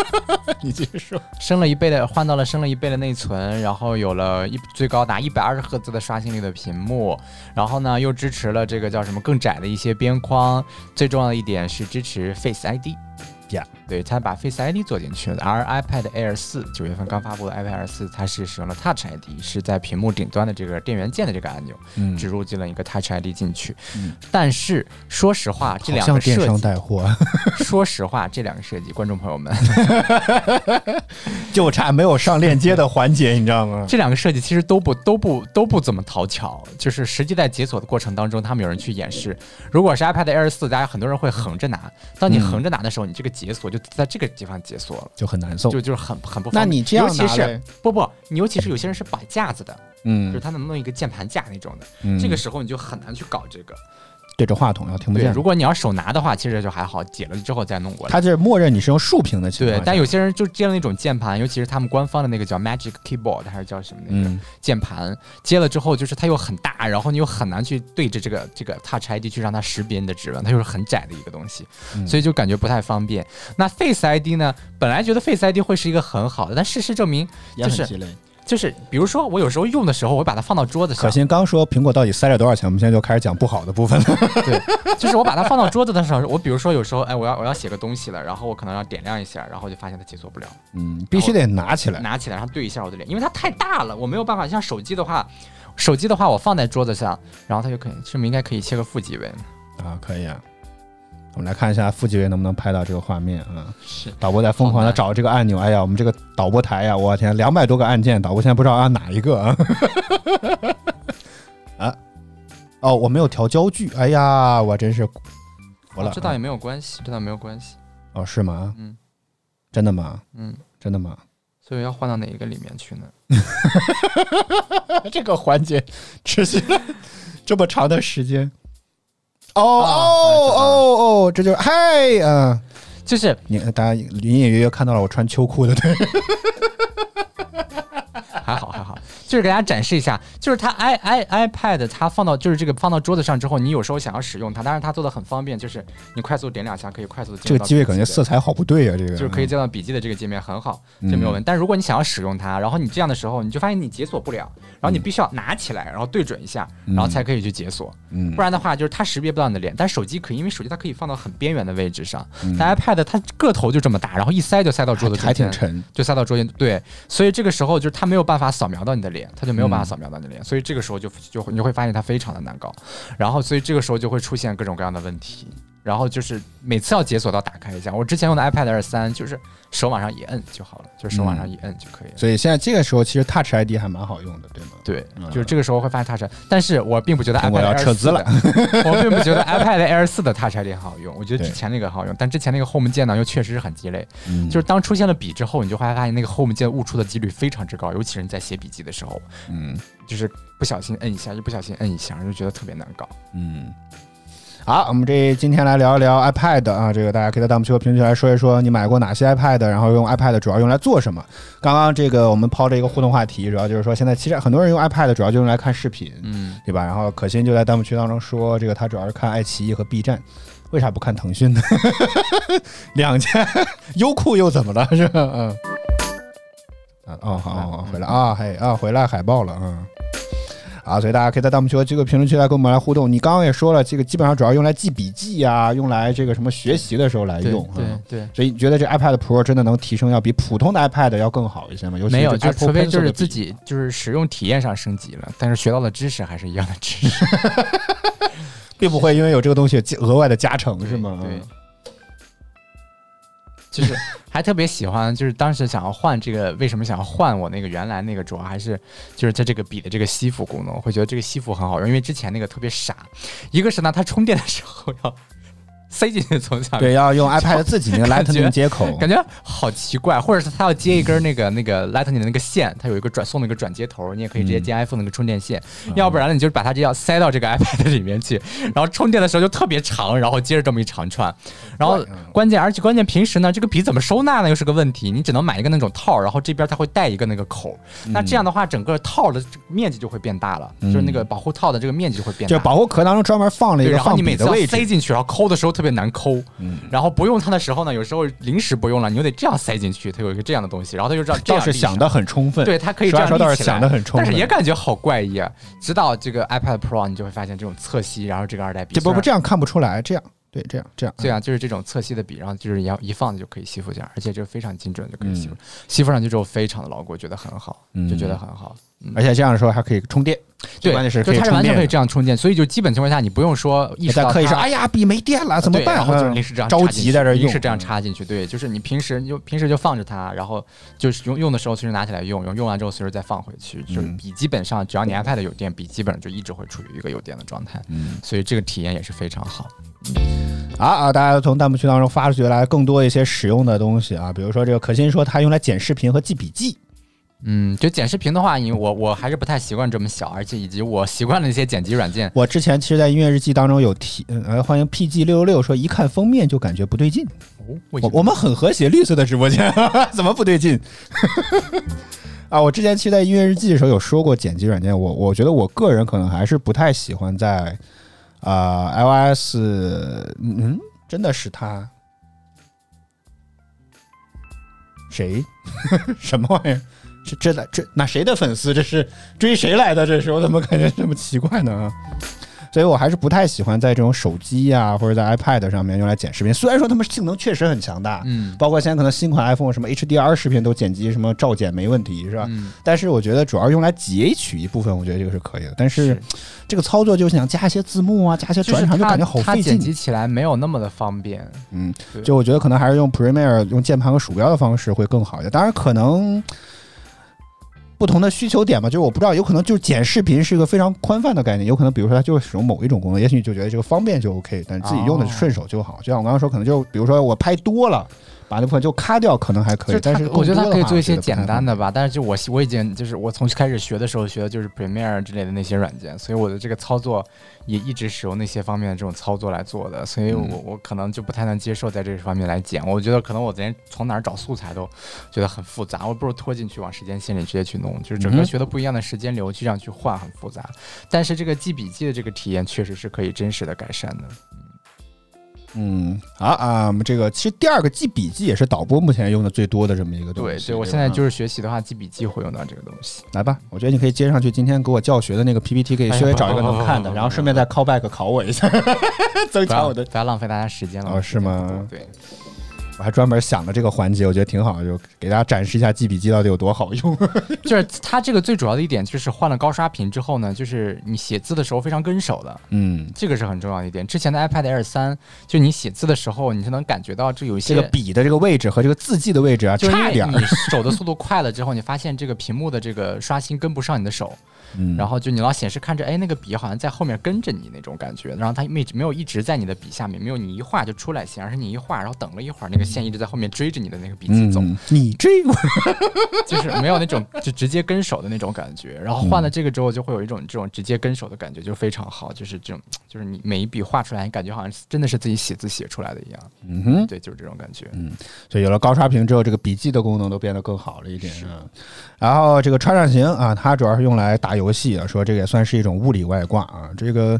你继续说。升了一倍的换到了升了一倍的内存，然后有了一最高达一百二十赫兹的刷新率的屏幕，然后呢又支持了这个叫什么更窄的一些边框，最重要的一点是支持 Face ID。Yeah 对，它把 Face ID 做进去了，而 iPad Air 四九月份刚发布的 iPad Air 四，它是使用了 Touch ID，是在屏幕顶端的这个电源键的这个按钮嗯植入进了一个 Touch ID 进去。嗯但是说实话，这好两像电商个设计，带货，说实话，这两个设计，观众朋友们，[laughs] 就差没有上链接的环节，你知道吗？[laughs] 这两个设计其实都不都不都不怎么讨巧，就是实际在解锁的过程当中，他们有人去演示，如果是 iPad Air 四，大家很多人会横着拿，当你嗯横着拿的时候，你这个解锁就在这个地方解锁了，就很难受。就就是很很不方便。那你这样尤其是不不，你尤其是有些人是摆架子的，嗯就是嗯，他能弄一个键盘架那种的，嗯这个时候你就很难去搞这个。对着话筒要听不，见。如果你要手拿的话，其实就还好，解了之后再弄过来。它是默认你是用竖屏的情况，，对但有些人就接了那种键盘，尤其是他们官方的那个叫 Magic Keyboard 还是叫什么那个嗯键盘，接了之后就是它又很大，然后你又很难去对着这个这个 Touch ID 去让它识别你的指纹，它又是很窄的一个东西，嗯所以就感觉不太方便。那 Face ID 呢，本来觉得 Face ID 会是一个很好的，但事实证明就是。就是，比如说我有时候用的时候，我会把它放到桌子上可，心刚说苹果到底塞了多少钱，我们现在就开始讲不好的部分了。[laughs] 对，就是我把它放到桌子的时候，我比如说有时候，哎，我要我要写个东西了，然后我可能要点亮一下，然后就发现它解锁不了。嗯，必须得拿起来。拿起来，然后对一下我的脸，因为它太大了，我没有办法。像手机的话，手机的话我放在桌子上，然后它就可以，是不是应该可以切个负几位？啊，可以啊。我们来看一下副几位能不能拍到这个画面啊？是导播在疯狂的找这个按钮。哎呀，我们这个导播台呀，我天，两百多个按键，导播现在不知道按哪一个啊？[laughs] 啊，哦，我没有调焦距。哎呀，我真是服了。哦这倒也没有关系，这倒没有关系。哦，是吗？嗯真的吗？嗯，真的吗？所以要换到哪一个里面去呢？[laughs] 这个环节持续了这么长的时间。哦啊哦哦哦，这就是嗨，嗯、就是你大家隐隐约约看到了我穿秋裤的，对，[laughs] 还好还好，[laughs] 就是给大家展示一下，就是它 i i iPad 它放到就是这个放到桌子上之后，你有时候想要使用它，但是它做的很方便，就是你快速点两下可以快速的这个机位感觉色。彩好不对啊，这个就是可以见到笔记的这个界面很好，嗯就没有问题。但如果你想要使用它，然后你这样的时候，你就发现你解锁不了，然后你必须要拿起来，然后对准一下，然后才可以去解锁。嗯不然的话，就是它识别不到你的脸。但手机可以，因为手机它可以放到很边缘的位置上，嗯但 iPad 它个头就这么大，然后一塞就塞到桌子还，挺沉，就塞到桌间。对，所以这个时候就是它没有办法扫描到你的脸，他就没有嗯办法扫描到你的脸，所以这个时候就就你就会发现它非常的难搞，然后所以这个时候就会出现各种各样的问题。然后就是每次要解锁都要打开一下。我之前用的 iPad Air 三就是手往上一摁就好了，就是手往上一摁就可以了。所以现在这个时候其实 Touch ID 还蛮好用的，对吗？对，嗯就是这个时候会发现 Touch，但是我并不觉得苹果 iPad 要撤资了，[laughs] 我并不觉得 iPad Air 四的 Touch ID 很好用，我觉得之前那个很好用，但之前那个 Home 键呢又确实是很鸡肋，嗯就是当出现了笔之后，你就会发现那个 Home 键误触的几率非常之高，尤其是你在写笔记的时候，嗯就是不小心摁一下，一不小心摁一下，就觉得特别难搞。嗯。好，我们这今天来聊一聊 iPad 啊，这个大家可以在弹幕区和评论区来说一说你买过哪些 iPad，然后用 iPad 主要用来做什么。刚刚这个我们抛了一个互动话题，主要就是说现在其实很多人用 iPad 主要就用来看视频，嗯，对吧？然后可心就在弹幕区当中说，这个他主要是看爱奇艺和 B 站，为啥不看腾讯呢？[laughs] 两家优酷又怎么了？是吧？嗯。啊哦好好好回来啊嘿啊回来海报了嗯。啊，所以大家可以在弹幕区和这个评论区来跟我们来互动。你刚刚也说了，这个基本上主要用来记笔记啊、用来这个什么学习的时候来对用。对嗯对。所以你觉得这 iPad Pro 真的能提升，要比普通的 iPad 要更好一些吗？尤其没有，就除非就是自己就是使用体验上升级了，但是学到的知识还是一样的知识，[laughs] 并不会因为有这个东西额外的加成，是吗？对，就是 [laughs] 还特别喜欢，就是当时想要换这个，为什么想要换我那个原来那个，主要还是就是它这个笔的这个吸附功能，会觉得这个吸附很好用，因为之前那个特别傻，一个是呢，它充电的时候要塞进去从下面，对，要用 iPad 自己那个 [laughs] Lightning 接口，感觉好奇怪，或者是它要接一根那个那个 Lightning 的那个线，它有一个转送的一个转接头，你也可以直接接 iPhone 那个充电线，要不然呢你就把它这样塞到这个 [laughs] iPad 里面去，然后充电的时候就特别长，然后接着这么一长串，然后关键而且关键平时呢这个笔怎么收纳呢又是个问题，你只能买一个那种套，然后这边它会带一个那个口，那这样的话整个套的面积就会变大了，就是那个保护套的这个面积就会变大，就保护壳当中专门放了一，个放然后你每次。塞进去，然后抠的时候特别难抠，嗯。然后不用它的时候呢，有时候临时不用了，你又得这样塞进去，它有一个这样的东西，然后它就这样这倒样是想的很充分，对，它可以这样立起来想的很充分。但是也感觉好怪异啊。直到这个 iPad Pro，你就会发现这种侧吸，然后这个二代笔，这不不这样看不出来，这样对这样这样，对啊，就是这种侧吸的笔，然后就是一一放就可以吸附上，而且这个非常精准就可以吸附，吸附上去之后非常的牢固，觉得很好，嗯就觉得很好。嗯而且这样的时候还可以充电，对，关键是就它是可以。完全可以这样充电，所以就基本情况下你不用说意识到在刻意说，它哎呀，笔没电了，怎么办？然后就临时这样着急在这用，临时这样插进去。对，就是你平时就平时就放着它，然后就是用用的时候随时拿起来用，用用完之后随时再放回去。就是嗯笔基本上只要你 iPad 有电，笔基本上就一直会处于一个有电的状态。嗯 [laughs] 所以这个体验也是非常好。啊啊！大家从弹幕区当中发出来更多一些使用的东西啊，比如说这个可心说他用来剪视频和记笔记，嗯，就剪视频的话，因为我我还是不太习惯这么小，而且以及我习惯了一些剪辑软件。我之前其实，在音乐日记当中有提，嗯呃，欢迎 PG 六六六说，一看封面就感觉不对劲。哦，我我们很和谐，绿色的直播间 [laughs] 怎么不对劲？[laughs] 啊，我之前其实，在音乐日记的时候有说过剪辑软件，我我觉得我个人可能还是不太喜欢在啊、iOS，嗯，真的是他谁 [laughs] 什么玩意儿？这这来这那谁的粉丝？这是追谁来的？这是我怎么感觉这么奇怪呢？啊所以我还是不太喜欢在这种手机呀、或者在 iPad 上面用来剪视频。虽然说他们性能确实很强大，嗯包括现在可能新款 iPhone 什么 HDR 视频都剪辑什么照剪没问题，是吧？嗯，但是我觉得主要用来截取一部分，我觉得这个是可以的。但是这个操作就想加一些字幕啊，加一些转场，就感觉好费劲。它剪辑起来没有那么的方便。嗯，就我觉得可能还是用 Premiere 用键盘和鼠标的方式会更好一点。当然，可能不同的需求点嘛，就是我不知道，有可能就是剪视频是一个非常宽泛的概念，有可能比如说它就是使用某一种功能，也许你就觉得这个方便就 OK，但是自己用的哦顺手就好。就像我刚刚说，可能就比如说我拍多了。把那部分就咔掉，可能还可以。但是我觉得它可以做一些简单的的吧，但是就我我已经就是我从开始学的时候学的就是 Premiere 之类的那些软件，所以我的这个操作也一直使用那些方面的这种操作来做的，所以我、嗯我可能就不太能接受在这方面来剪。我觉得可能我连从哪儿找素材都觉得很复杂，我不如拖进去往时间线里直接去弄，就是整个学的不一样的时间流去这样去换很复杂。但是这个记笔记的这个体验确实是可以真实的改善的。嗯，好啊，我们这个其实第二个记笔记也是导播目前用的最多的这么一个东西。对对，我现在就是学习的话，记笔记会用到这个东西。来吧，我觉得你可以接上去今天给我教学的那个 PPT，可以稍微 [laughs] 找一个能看的，然后顺便再 call back 考我一下，[laughs] 增强我的。不要浪费大家时间了。哦是吗对，我还专门想了这个环节，我觉得挺好，就给大家展示一下记笔记到底有多好用。[laughs] 就是它这个最主要的一点就是换了高刷屏之后呢，就是你写字的时候非常跟手的，嗯，这个是很重要的一点。之前的 iPad Air 三，就你写字的时候，你是能感觉到这有一些这个笔的这个位置和这个字迹的位置啊，差点。[laughs] 你手的速度快了之后，你发现这个屏幕的这个刷新跟不上你的手，嗯，然后就你老显示看着，哎，那个笔好像在后面跟着你那种感觉，然后它没没有一直在你的笔下面，没有你一画就出来线，而是你一画，然后等了一会儿，那个线一直在后面追着你的那个笔记走，嗯，你追我，就是没有那种就直接跟手的那种感觉。然后换了这个之后，就会有一种这种直接跟手的感觉，就非常好，就是这种就是你每一笔画出来，你感觉好像是真的是自己写字写出来的一样，嗯哼，对，就是这种感觉。所以有了高刷屏之后，这个笔记的功能都变得更好了一点。嗯，然后这个川上型啊，它主要是用来打游戏啊，说这个也算是一种物理外挂啊。这个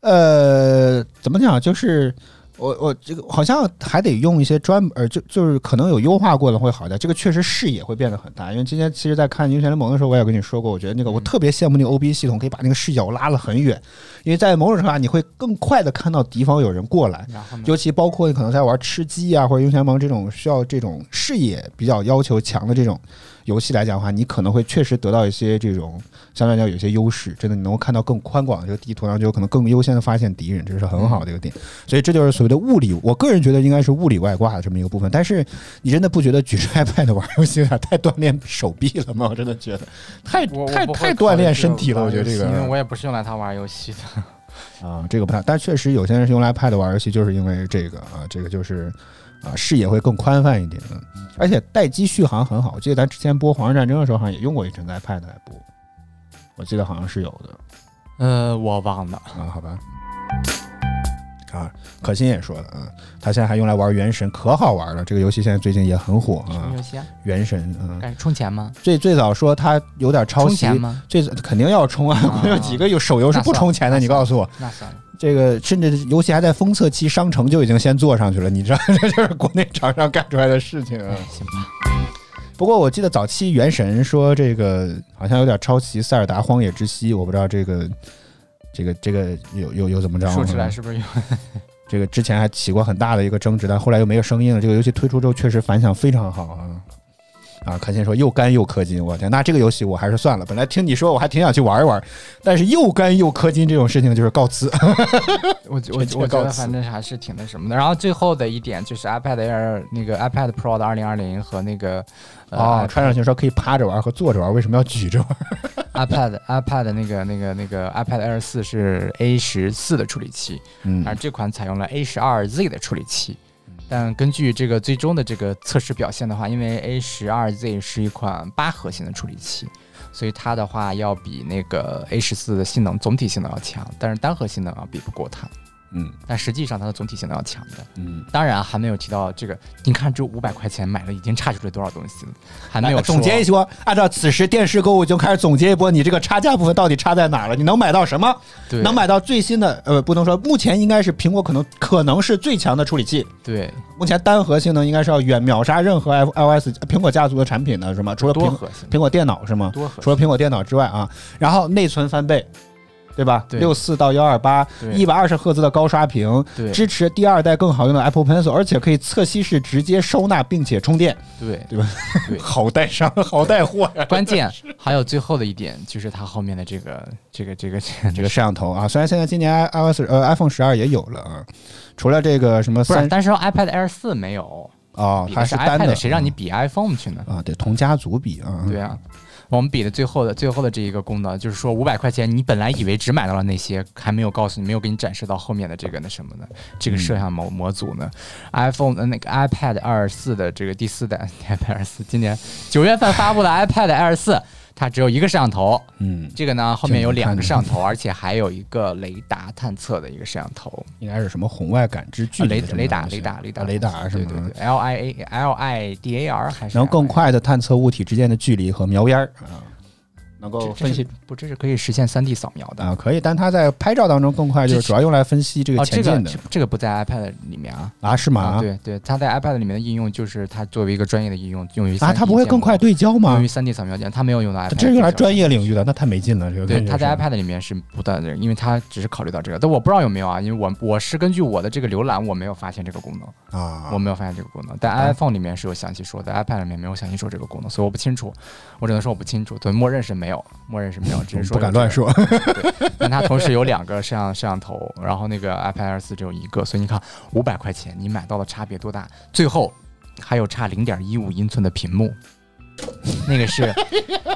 呃，怎么讲？就是我我这个好像还得用一些专呃，就就是可能有优化过的会好点。这个确实视野会变得很大，因为今天其实，在看英雄联盟的时候，我也跟你说过，我觉得那个我特别羡慕那个 OB 系统，可以把那个视角拉得很远，因为在某种程度上，你会更快的看到敌方有人过来。尤其包括你可能在玩吃鸡啊或者英雄联盟这种需要这种视野比较要求强的这种游戏来讲的话，你可能会确实得到一些这种相对来讲有些优势，真的你能够看到更宽广的这个地图，然后就有可能更优先的发现敌人，这是很好的一个点。所以这就是所谓的物理，我个人觉得应该是物理外挂的这么一个部分。但是你真的不觉得举着 iPad 玩游戏有点太锻炼 [laughs] 手臂了吗？我真的觉得太太 [laughs] 太锻炼身体了，我觉得这个因为我也不是用来它玩游戏的。啊，这个不太，但确实有些人是用来 iPad 玩游戏，就是因为这个啊，这个就是啊视野会更宽泛一点嗯，而且待机续航很好。我记得咱之前播《皇室战争》的时候，好像也用过一阵子 iPad 来播，我记得好像是有的呃，我忘了。啊，好吧。啊，可心也说了啊，他现在还用来玩《原神》，可好玩了。这个游戏现在最近也很火啊，《什么游戏啊？原神》嗯，干充钱吗？最最早说他有点抄袭吗？最肯定要充啊，啊 [laughs] 有几个有手游是不充钱的？你告诉我。那算了。这个甚至游戏还在封测期，商城就已经先做上去了，你知道，[laughs] 这就是国内厂商干出来的事情啊哎。，行吧。不过我记得早期《原神》说这个好像有点抄袭《塞尔达荒野之息》，我不知道这个这个这个有有有怎么着？说出来是不是有？这个之前还起过很大的一个争执，但后来又没有声音了。这个游戏推出之后确实反响非常好啊。啊，可心说又干又氪金，我天，那这个游戏我还是算了。本来听你说我还挺想去玩一玩，但是又干又氪金这种事情就是告辞。我 [laughs] 我我觉告辞得反正还是挺那什么的。然后最后的一点就是 iPad Air 那个 iPad Pro 的二零二零和那个呃哦，穿上去说可以趴着玩和坐着玩，为什么要举着玩？iPad [laughs] iPad 那个那个那个 iPad Air 四是 A 十四的处理器，嗯而这款采用了 A 十二 Z 的处理器。但根据这个最终的这个测试表现的话，因为 A 十二 Z 是一款八核心的处理器，所以它的话要比那个 A 十四的性能总体性能要强，但是单核性能啊比不过它。嗯但实际上它的总体性能要强的。嗯，当然还没有提到这个，你看这五百块钱买了已经差出来多少东西了，还没有总结一说说，按照此时电视购物就开始总结一波，你这个差价部分到底差在哪儿了？你能买到什么？对能买到最新的，呃，不能说，目前应该是苹果可能可能是最强的处理器。对目前单核性能应该是要远秒杀任何 F iOS 苹果家族的产品的，是吗？除了苹多核苹果电脑是吗？多核除了苹果电脑之外啊，然后内存翻倍，对吧？对六四到幺二八，对一百二十赫兹的高刷屏，对支持第二代更好用的 Apple Pencil，而且可以侧吸式直接收纳并且充电，对对吧？对 [laughs] 好带上，好带货呀！关键还有最后的一点就是它后面的这个这个这个这个摄像头啊，虽然现在今年 iOS 呃 iPhone 十二也有了啊，除了这个什么不是，三但是 iPad Air 四没有，哦，它是单的谁让你比 iPhone 去呢？啊？得，同家族比啊，对啊，我们比的最后的最后的这一个功能，就是说五百块钱，你本来以为只买到了那些，还没有告诉你，没有给你展示到后面的这个那什么的？这个摄像模模组呢？iPhone 的那个 iPad 二四的这个第四代 [laughs] iPad Air 四，今年九月份发布的 iPad Air 四，它只有一个摄像头，嗯，这个呢后面有两个摄像头，而且还有一个雷达探测的一个摄像头。应该是什么红外感知距啊雷离雷达雷达雷达啊雷达。什么的对对，L I A L I D A R 还是能更快的探测物体之间的距离和瞄烟儿啊，能够分析不，这是可以实现三 D 扫描的。啊，可以，但它在拍照当中更快，就是主要用来分析这个前进的这这个不在 iPad 里面啊。啊，是吗？啊，对对，它在 iPad 里面的应用就是它作为一个专业的应用，用于啊，它不会更快对焦吗用于三 D 扫描件，它没有用到 iPad 这是用来专业。领域的，那太没劲了。这个对，它在 iPad 里面是不断的，因为它只是考虑到这个，但我不知道有没有啊，因为我我是根据我的这个浏览，我没有发现这个功能，啊，我没有发现这个功能，但啊 iPhone 里面是有详细说的，iPad 里面没有详细说这个功能，所以我不清楚，我只能说我不清楚，对，默认是没有，默认是没有，只是说不敢乱说。但它同时有两个摄像摄像头，然后那个 iPad Air 四只有一个，所以你看五百块钱你买到的差别多大？最后还有差零点一五英寸的屏幕，那个是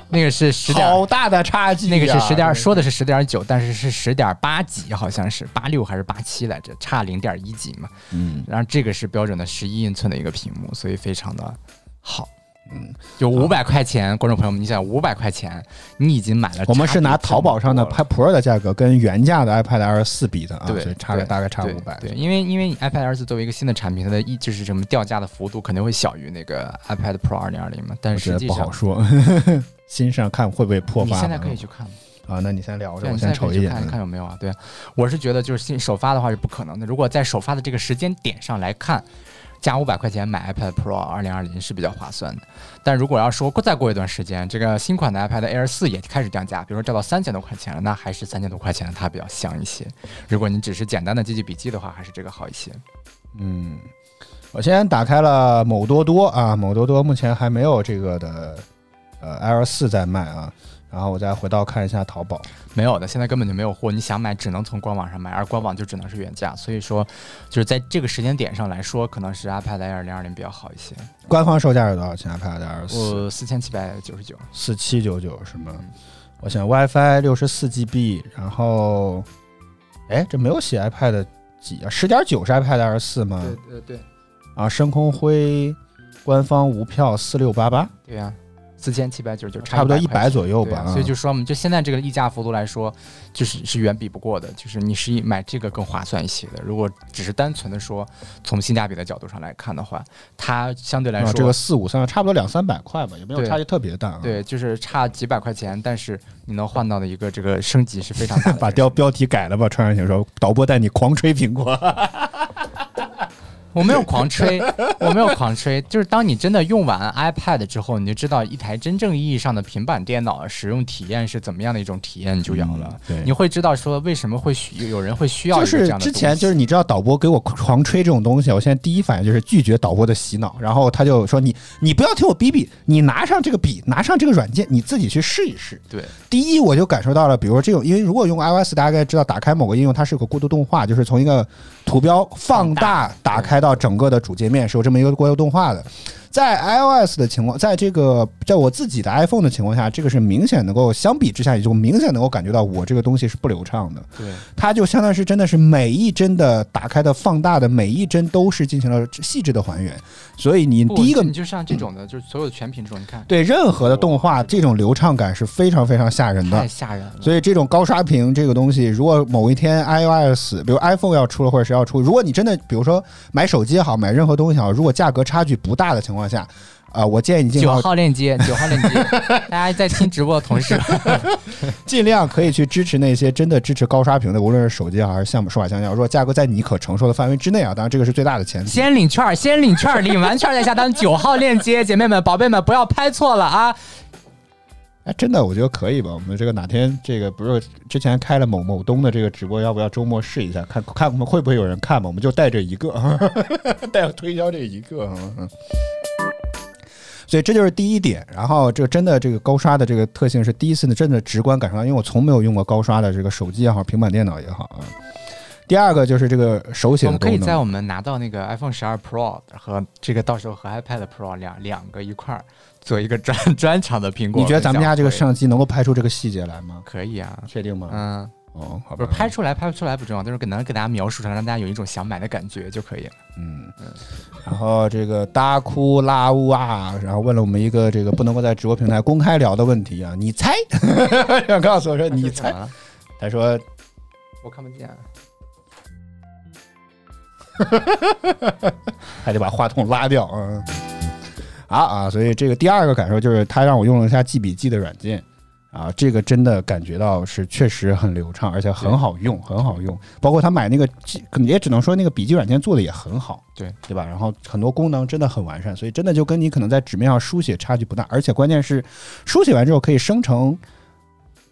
那个是十点。好大的差距呀，那个是十点，说的是十点九，但是是十点八几，好像是八六还是八七来着，差零点一几嘛。嗯然后这个是标准的十一英寸的一个屏幕，所以非常的好。嗯，就五百块钱，观众朋友们，你想五百块钱，你已经买了。我们是拿淘宝上的拍。iPad Pro 的价格跟原价的 iPad Air 四比的啊，对，所以差个大概差五百。对，因为因为 iPad Air 四作为一个新的产品，它的一就是什么掉价的幅度肯定会小于那个 iPad Pro 二零二零嘛，但是不好说。新上看会不会破发？你现在可以去看，啊，那你先聊着，我先瞅一眼。看看有没有啊？对，我是觉得就是新首发的话是不可能的，如果在首发的这个时间点上来看。加五百块钱买 iPad Pro 二零二零是比较划算的，但如果要说过再过一段时间，这个新款的 iPad Air 四也开始降价，比如说降到三千多块钱了，那还是三千多块钱它比较香一些。如果你只是简单的记记笔记的话，还是这个好一些。嗯，我先打开了某多多啊，某多多目前还没有这个的呃 Air 四在卖啊，然后我再回到看一下淘宝。没有的，现在根本就没有货，你想买只能从官网上买，而官网就只能是原价，所以说就是在这个时间点上来说，可能是 iPad Air 零二零比较好一些。官方售价是多少钱？iPad Air 四我四千七百九十九，四七九九是吗？我想 WiFi 六十四 GB，然后哎，这没有写 iPad 几啊？十点九是 iPad Air 四吗？对对啊，深空灰官方无票四六八八，对呀、四千七百九十九，差不多一100块百左右吧。啊，所以就说嘛，就现在这个溢价幅度来说，就是是远比不过的，就是你是以买这个更划算一些的。如果只是单纯的说从性价比的角度上来看的话，它相对来说，啊这个四五三差不多两三百块吧，也没有差距特别大啊。对，就是差几百块钱，但是你能换到的一个这个升级是非常大的。[laughs] 把标标题改了吧，穿上请说导播带你狂吹苹果。[laughs] 我没有狂吹，我没有狂吹，就是当你真的用完 iPad 之后，你就知道一台真正意义上的平板电脑使用体验是怎么样的一种体验，就有了。嗯对你会知道说为什么会需有人会需要就是个这样的之前就是你知道导播给我狂吹这种东西，我现在第一反应就是拒绝导播的洗脑，然后他就说你你不要听我逼逼，你拿上这个笔，拿上这个软件，你自己去试一试。对第一，我就感受到了，比如说这种，因为如果用 iOS，大家该知道，打开某个应用，它是有个过渡动画，就是从一个图标放大打开到整个的主界面，是有这么一个过渡动画的。在 iOS 的情况，在这个在我自己的 iPhone 的情况下，这个是明显能够相比之下，也就明显能够感觉到我这个东西是不流畅的。对它就相当于是真的是每一帧的打开的放大的每一帧都是进行了细致的还原，所以你第一个你就像这种的，就是所有的全屏这种，你看对任何的动画这种流畅感是非常非常吓人的太。吓人了。所以这种高刷屏这个东西，如果某一天 iOS，比如 iPhone 要出了，或者谁要出，如果你真的比如说买手机也好，买任何东西也好，如果价格差距不大的情况下，啊、我建议你进九号链接，九号链接，大家在听直播的同时，[laughs] 尽量可以去支持那些真的支持高刷屏的，无论是手机还是项目数码相机如果价格在你可承受的范围之内啊，当然这个是最大的前提。先领券儿，先领券儿，领完券儿再下单。九号链接，姐妹们、宝贝们，不要拍错了啊！哎，真的，我觉得可以吧？我们这个哪天这个不是之前开了某某东的这个直播，要不要周末试一下，看看我们会不会有人看嘛？我们就带这一个，[laughs] 带推销这一个。嗯嗯所以这就是第一点，然后这个真的这个高刷的这个特性是第一次呢真的直观感受到，因为我从没有用过高刷的这个手机也好，平板电脑也好啊。第二个就是这个手写我们可以在我们拿到那个 iPhone 十二 Pro 和这个到时候和 iPad Pro 两两个一块儿做一个专 [laughs] 专场的苹果。你觉得咱们家这个摄像机能够拍出这个细节来吗？可以啊？确定吗？嗯，哦，好吧不是，拍出来拍不出来不重要，就是给能给大家描述出来，让大家有一种想买的感觉就可以了。嗯，然后这个大哭拉乌啊，然后问了我们一个这个不能够在直播平台公开聊的问题啊，你猜？[laughs] 想告诉我说你猜？啊？他说我看不见。[laughs] 还得把话筒拉掉啊。啊啊！所以这个第二个感受就是，他让我用了一下记笔记的软件啊，这个真的感觉到是确实很流畅，而且很好用，很好用。包括他买那个记，可能也只能说那个笔记软件做的也很好，对对吧？然后很多功能真的很完善，所以真的就跟你可能在纸面上书写差距不大，而且关键是书写完之后可以生成，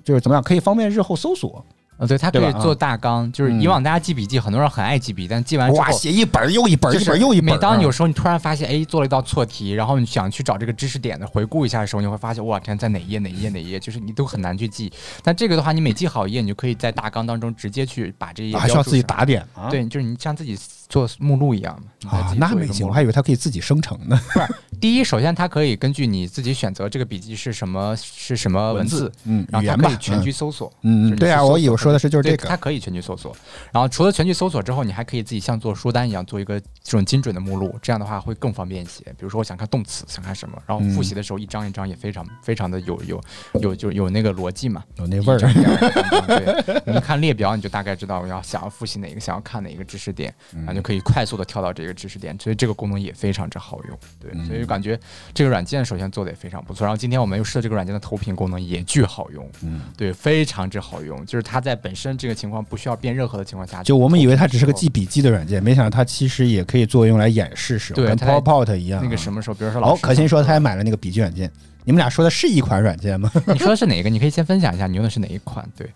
就是怎么样，可以方便日后搜索。呃，对，它可以做大纲，就是以往大家记笔记，很多人很爱记笔，但记完之哇，后。写一本儿又一本一本儿又一本儿。每当有啊时候你突然发现，哎，做了一道错题，然后你想去找这个知识点的回顾一下的时候，你会发现，哇天，在哪一页哪一页哪一页，就是你都很难去记。但这个的话，你每记好一页，你就可以在大纲当中直接去把这一页啊还需要自己上打点啊？对，就是你像自己做目录一样嘛。啊那没行，我还以为它可以自己生成呢。不是第一，首先它可以根据你自己选择这个笔记是什么是什么文字，嗯，然后它可以全局搜索。嗯，嗯，对啊，我以为说的是就是这，个它，可以全局搜索。然后除了全局搜索之后，你还可以自己像做书单一样做一个这种精准的目录，这样的话会更方便一些。比如说我想看动词，想看什么，然后复习的时候一张一张也非常非常的有有有就有那个逻辑嘛。有那味儿对，你一看列表，你就大概知道我要想要复习哪个，想要看哪一个知识点，嗯然后就可以快速的跳到这个知识点，所以这个功能也非常之好用。对，嗯所以感觉这个软件首先做的也非常不错。然后今天我们又试了这个软件的投屏功能，也巨好用，嗯，对，非常之好用。就是它在本身这个情况不需要变任何的情况下，就我们以为它只是个记笔记的软件，没想到它其实也可以作用来演示使用，跟 PowerPoint 一样。那个什么时候，比如说老哦，可心说讲他也买了那个笔记软件，你们俩说的是一款软件吗？你说的是哪个？你可以先分享一下你用的是哪一款？对，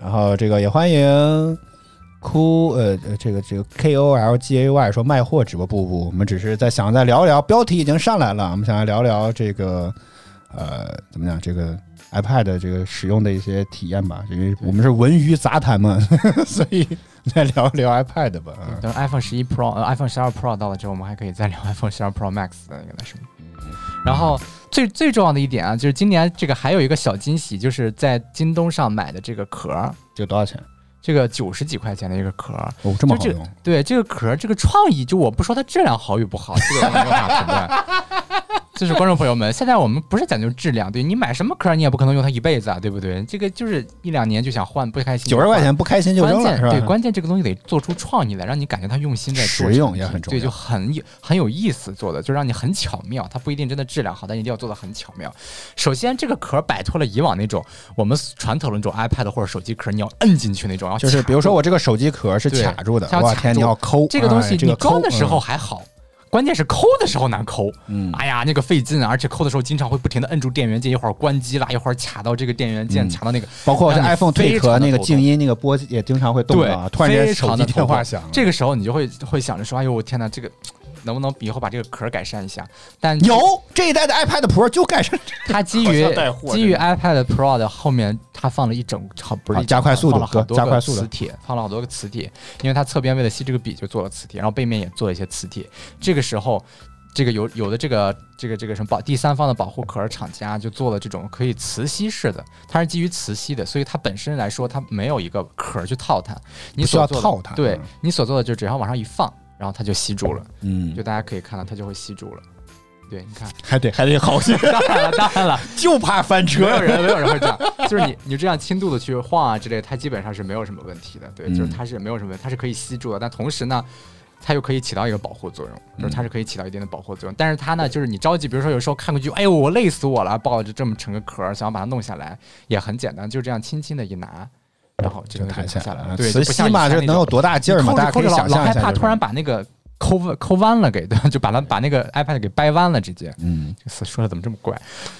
然后这个也欢迎哭呃呃这个这个 K O L G A Y 说卖货直播不不，我们只是在想再聊聊，标题已经上来了，我们想来聊聊这个呃怎么讲这个 iPad 的这个使用的一些体验吧，因为我们是文娱杂谈嘛，[laughs] 所以再聊聊 iPad 吧。啊等 iPhone 十一 Pro、呃、iPhone 十二 Pro 到了之后，我们还可以再聊 [laughs] iPhone 十二 Pro Max 的那个什么。然后最最重要的一点啊，就是今年这个还有一个小惊喜，就是在京东上买的这个壳儿，这个多少钱？这个九十几块钱的一个壳儿，哦，这么好用。对这个壳儿这个创意，就我不说它质量好与不好，这个我没有办法评论。就是观众朋友们，现在我们不是讲究质量，对你买什么壳，你也不可能用它一辈子啊，对不对？这个就是一两年就想换，不开心。九十块钱不开心就关扔了，是吧？键对，关键这个东西得做出创意来，让你感觉它用心在做实用也很重要对，就很有很有意思做的，就让你很巧妙。它不一定真的质量好，但一定要做的很巧妙。首先，这个壳摆脱了以往那种我们传统的那种 iPad 或者手机壳，你要摁进去那种，然后就是比如说我这个手机壳是卡住的，哇天，你要抠这个东西，你装的时候嗯还好。关键是抠的时候难抠，嗯。哎呀，那个费劲啊！而且抠的时候经常会不停的摁住电源键，一会儿关机啦，一会儿卡到这个电源键，嗯。卡到那个，包括像 iPhone 非 Take 常地头那个静音那个波也经常会动啊，突然间非手机常的电话响，这个时候你就会会想着说，哎呦我天哪，这个能不能以后把这个壳改善一下？但有这一代的 iPad Pro 就改善它基于基于 iPad Pro 的后面，它放了一整好不是加快速度放了好多个加快速度磁铁，放了好多个磁铁，因为它侧边为了吸这个笔就做了磁铁，然后背面也做了一些磁铁。这个时候。这个有有的这个这个这个什么保第三方的保护壳厂家就做了这种可以磁吸式的，它是基于磁吸的，所以它本身来说它没有一个壳去套它，你不需要所做的套它对嗯你所做的就只要往上一放，然后它就吸住了，嗯就，大家可以看到它就会吸住了。对，你看，还得还得好些，当然了，当然了，[laughs] 就怕翻车没有车。人没有人会这样，就是你你这样轻度的去晃啊之类，它基本上是没有什么问题的。对，嗯就是它是没有什么问题，它是可以吸住的，但同时呢。它又可以起到一个保护作用，就是它是可以起到一定的保护作用。但是它呢，就是你着急，比如说有时候看过去，哎呦，我累死我了，抱着这么沉个壳，想要把它弄下来，也很简单，就这样轻轻的一拿，然后这个就弹下下来了。对，磁就不像吸嘛，以前那种这能有多大劲儿嘛？大家可以想象一下。老害怕，突然把那个抠弯抠弯了给，对吧？就把它把那个 iPad 给掰弯了，直接。嗯，这词说的怎么这么怪？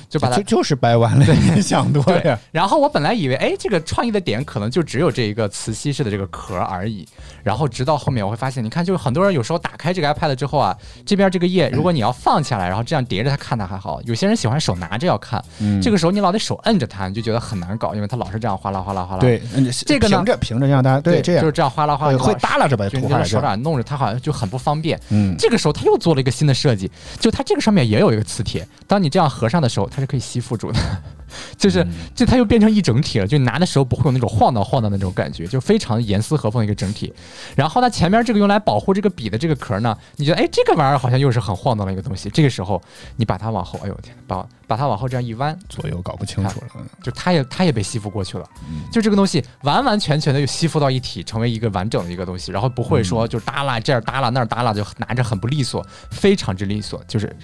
就把它就就是掰弯了，你想多对呀。，然后我本来以为，哎，这个创意的点可能就只有这一个磁吸式的这个壳而已。然后直到后面我会发现，你看，就是很多人有时候打开这个 iPad 之后啊，这边这个页，如果你要放下来，然后这样叠着它看它还好；有些人喜欢手拿着要看，嗯这个时候你老得手摁着它，你就觉得很难搞，因为它老是这样哗啦哗啦哗啦。对，嗯这个呢平着平着让大家对这样就是这样哗啦哗啦，会耷拉着把就你用手。掌弄着它，好像就很不方便。嗯，这个时候他又做了一个新的设计，就它这个上面也有一个磁铁，当你这样合上的时候，它是可以吸附住的，就是嗯就它又变成一整体了，就你拿的时候不会有那种晃荡晃荡的那种感觉，就非常严丝合缝的一个整体。然后它前面这个用来保护这个笔的这个壳呢，你觉得哎这个玩意儿好像又是很晃荡的一个东西，这个时候你把它往后，哎呦我天，把把它往后这样一弯，左右搞不清楚了。嗯就它也它也被吸附过去了，就这个东西完完全全的又吸附到一体，成为一个完整的一个东西，然后不会说就耷拉这儿耷拉那儿耷拉，就拿着很不利索，非常之利索，就是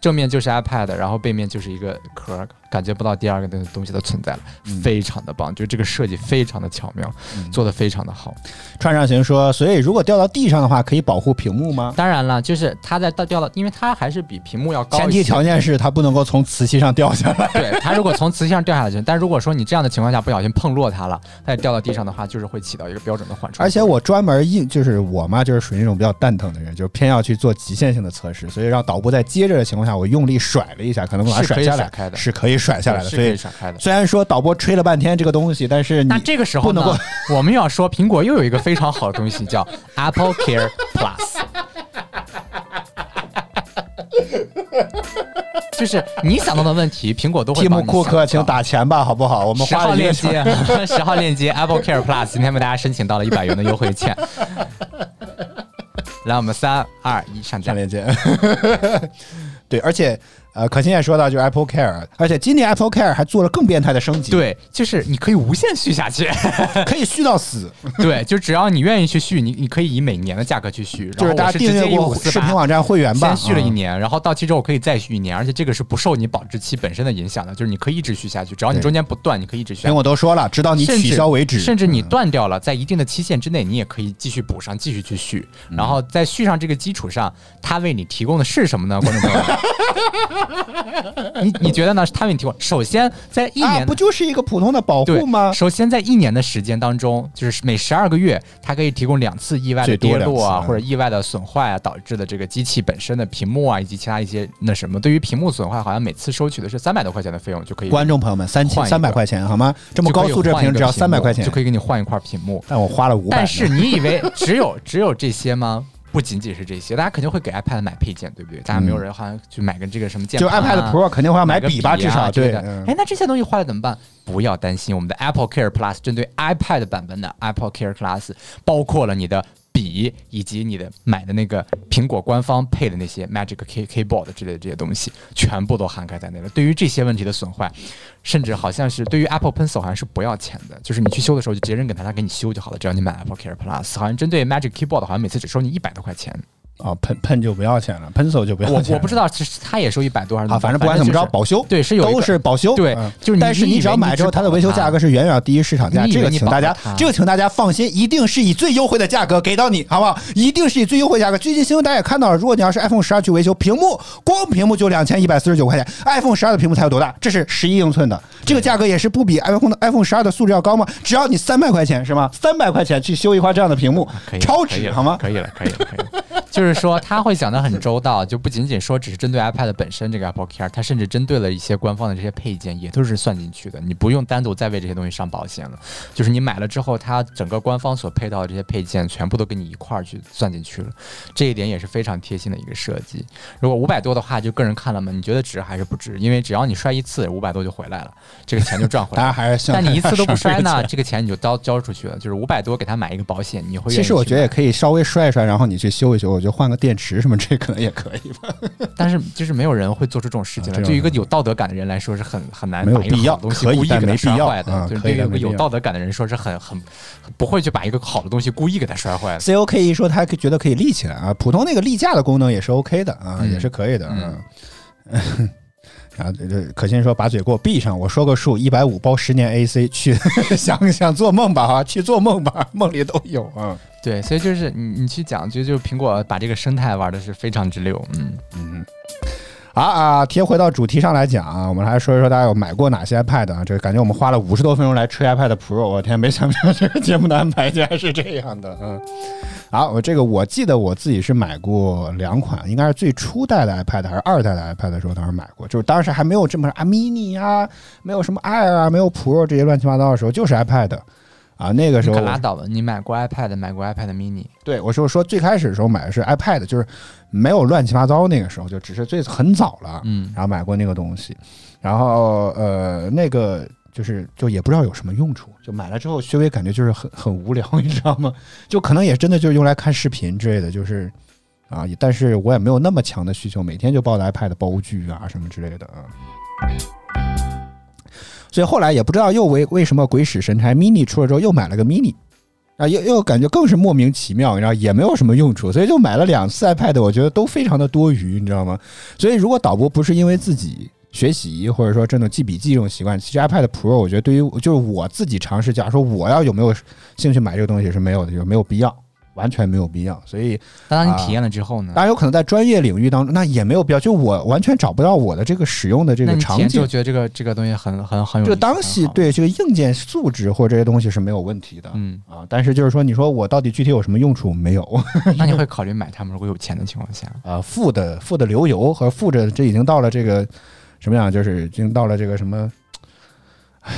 正面就是 iPad，然后背面就是一个壳，感觉不到第二个的东西的存在了，非常的棒，就这个设计非常的巧妙，做的非常的好。川上行说，所以如果掉到地上的话，可以保护屏幕吗？当然了，就是它在掉到，因为它还是比屏幕要高，前提条件是它不能够从磁吸上掉下来。[laughs] 对它如果从磁吸上掉下来就，但如果说你这样的情况下不小心碰落它了，它也掉到地上的话，就是会起到一个标准的缓冲。而且我专门硬，就是我嘛，就是属于那种比较蛋疼的人，就是偏要去做极限性的测试，所以让导播在接着的情况下，我用力甩了一下，可能把它甩下来，甩开的是可以甩下来的。所以甩开的。虽然说导播吹了半天这个东西，但是你那这个时候呢不能够，我们要说苹果又有一个非常好的东西叫 Apple Care Plus。[laughs] 就是你想到的问题，苹果都会蒂姆库克，请到打钱吧，好不好？我们十号链接，[laughs] 十号链接 Apple Care Plus，今天为大家申请到了一百元的优惠券。来，我们三二一上架。上链接。[laughs] 对，而且呃，可心也说到，就是 Apple Care，而且今年 Apple Care 还做了更变态的升级，，对，就是你可以无限续下去。[laughs] 可以续到死，对，就只要你愿意去续，你你可以以每年的价格去续。就是大家订阅过视频网站会员吧，先续了一嗯年，然后到期之后可以再续一年，而且这个是不受你保质期本身的影响的，就是你可以一直续下去，只要你中间不断，你可以一直续下苹去。果都说了，直到你取消为止，甚至你嗯断掉了，在一定的期限之内，你也可以继续补上，继续去续。嗯然后在续上这个基础上，它为你提供的是什么呢？观众朋友们，[laughs] 你你觉得呢？它为你提供，首先在一啊，年的不就是一个普通的保对护吗？首先，在一年的时间当中，就是每十二个月，它可以提供两次意外的跌落啊，或者意外的损坏啊，导致的这个机器本身的屏幕啊，以及其他一些那什么。对于屏幕损坏，好像每次收取的是三百多块钱的费用就可以。观众朋友们，三千三百块钱好吗？这么高素质屏只要三百块钱就可以给你换一块屏幕。但我花了五百。但是你以为只有只有这些吗？不仅仅是这些，大家肯定会给 iPad 买配件，对不对？大家没有人好像去买个这个什么键就盘、啊、iPad Pro 肯定会要买笔吧，至啊少对的。。嗯哎，那这些东西坏了怎么办？不要担心，我们的 Apple Care Plus 针对 iPad 版本的 Apple Care Plus 包括了你的笔以及你的买的那个苹果官方配的那些 Magic Key Keyboard 之类的这些东西，全部都涵盖在内了。对于这些问题的损坏，甚至好像是对于 Apple Pencil 好像是不要钱的，就是你去修的时候就直接扔给他，他给你修就好了。只要你买 Apple Care Plus，好像针对 Magic Keyboard 好像每次只收你一百多块钱。哦，喷喷就不要钱了，Pencil 就不要钱了。我不知道其实他也收一百多还是啊，反正不管怎么着，保修对是有一都是保修，对嗯就是你但是你只要买之后，它的维修价格是远远要低于市场价，这个请大家，这个请大家放心，一定是以最优惠的价格给到你，好不好？一定是以最优惠价格。最近新闻大家也看到了，如果你要是 iPhone 十二去维修，屏幕光屏幕就两千一百四十九块钱，iPhone 十二的屏幕才有多大？这是十一英寸的，这个价格也是不比 iPhone 的 iPhone 十二的素质要高吗？只要你三百块钱是吗？三百块钱去修一块这样的屏幕啊可以，超值好吗？可以了，可以了，可以了。就 [laughs] 是说，他会想得很周到，就不仅仅说只是针对 iPad 本身这个 Apple Care，他甚至针对了一些官方的这些配件，也都是算进去的。你不用单独再为这些东西上保险了，就是你买了之后，它整个官方所配套的这些配件全部都跟你一块儿去算进去了。这一点也是非常贴心的一个设计。如果五百多的话，就个人看了嘛，你觉得值还是不值？因为只要你摔一次，五百多就回来了，这个钱就赚回大来家了。[laughs] 还是但你一次都不摔呢，这个钱这个钱你就交交出去了，就是五百多给他买一个保险，你会其实我觉得也可以稍微摔一摔，然后你去修一修，我觉得换个电池什么，[laughs] 这可能也可以吧。[laughs] 但是就是没有人会做出这种事情来，对于一个有道德感的人来说是很很难没有把一个必要好东西故意给它但没必要摔坏的，就是对于一个有道德感的人说是很很很不会去把一个好的东西故意给它摔坏的。COK 一说他还觉得可以立起来啊，普通那个立架的功能也是 OK 的啊，嗯也是可以的。嗯。[laughs] 然后可心说把嘴给我闭上，我说个数，一百五包十年 AC 去，想想做梦吧哈，去做梦吧，梦里都有啊。对，所以就是你你去讲，就就苹果把这个生态玩的是非常之溜，嗯嗯嗯。好啊，贴回到主题上来讲啊，我们来说一说大家有买过哪些 iPad 啊？这个感觉我们花了五十多分钟来吹 iPad Pro，我天，没想到这个节目的安排竟然是这样的。嗯，好，我这个我记得我自己是买过两款，应该是最初代的 iPad 还是二代的 iPad 的时候，当时买过，就是当时还没有这么啊 mini 啊，没有什么 Air 啊，没有 Pro 这些乱七八糟的时候，就是 iPad。啊，那个时候可拉倒吧！你买过 iPad，买过 iPad mini？对，我说说最开始的时候买的是 iPad，就是没有乱七八糟那个时候，就只是最很早了，嗯，然后买过那个东西，然后呃，那个就是就也不知道有什么用处，就买了之后，稍微感觉就是很很无聊，[laughs] 你知道吗？就可能也真的就是用来看视频之类的，就是啊，但是我也没有那么强的需求，每天就抱着 iPad 煲剧啊什么之类的啊。所以后来也不知道又为为什么鬼使神差，mini 出了之后又买了个 mini，啊，又又感觉更是莫名其妙，你知道也没有什么用处，所以就买了两次 iPad，我觉得都非常的多余，你知道吗？所以如果导播不是因为自己学习或者说真的记笔记这种习惯，其实 iPad Pro 我觉得对于就是我自己尝试，假如说我要有没有兴趣买这个东西是没有的，就没有必要。完全没有必要，所以当你体验了之后呢？当然有可能在专业领域当中，那也没有必要。就我完全找不到我的这个使用的这个场景，就觉得这个这个东西很很很有。这个当西对这个硬件素质或者这些东西是没有问题的，嗯啊。但是就是说，你说我到底具体有什么用处没有？[laughs] 那你会考虑买它吗？如果有钱的情况下？[laughs] 啊，富的富的流油和富着，这已经到了这个什么样？就是已经到了这个什么？哎，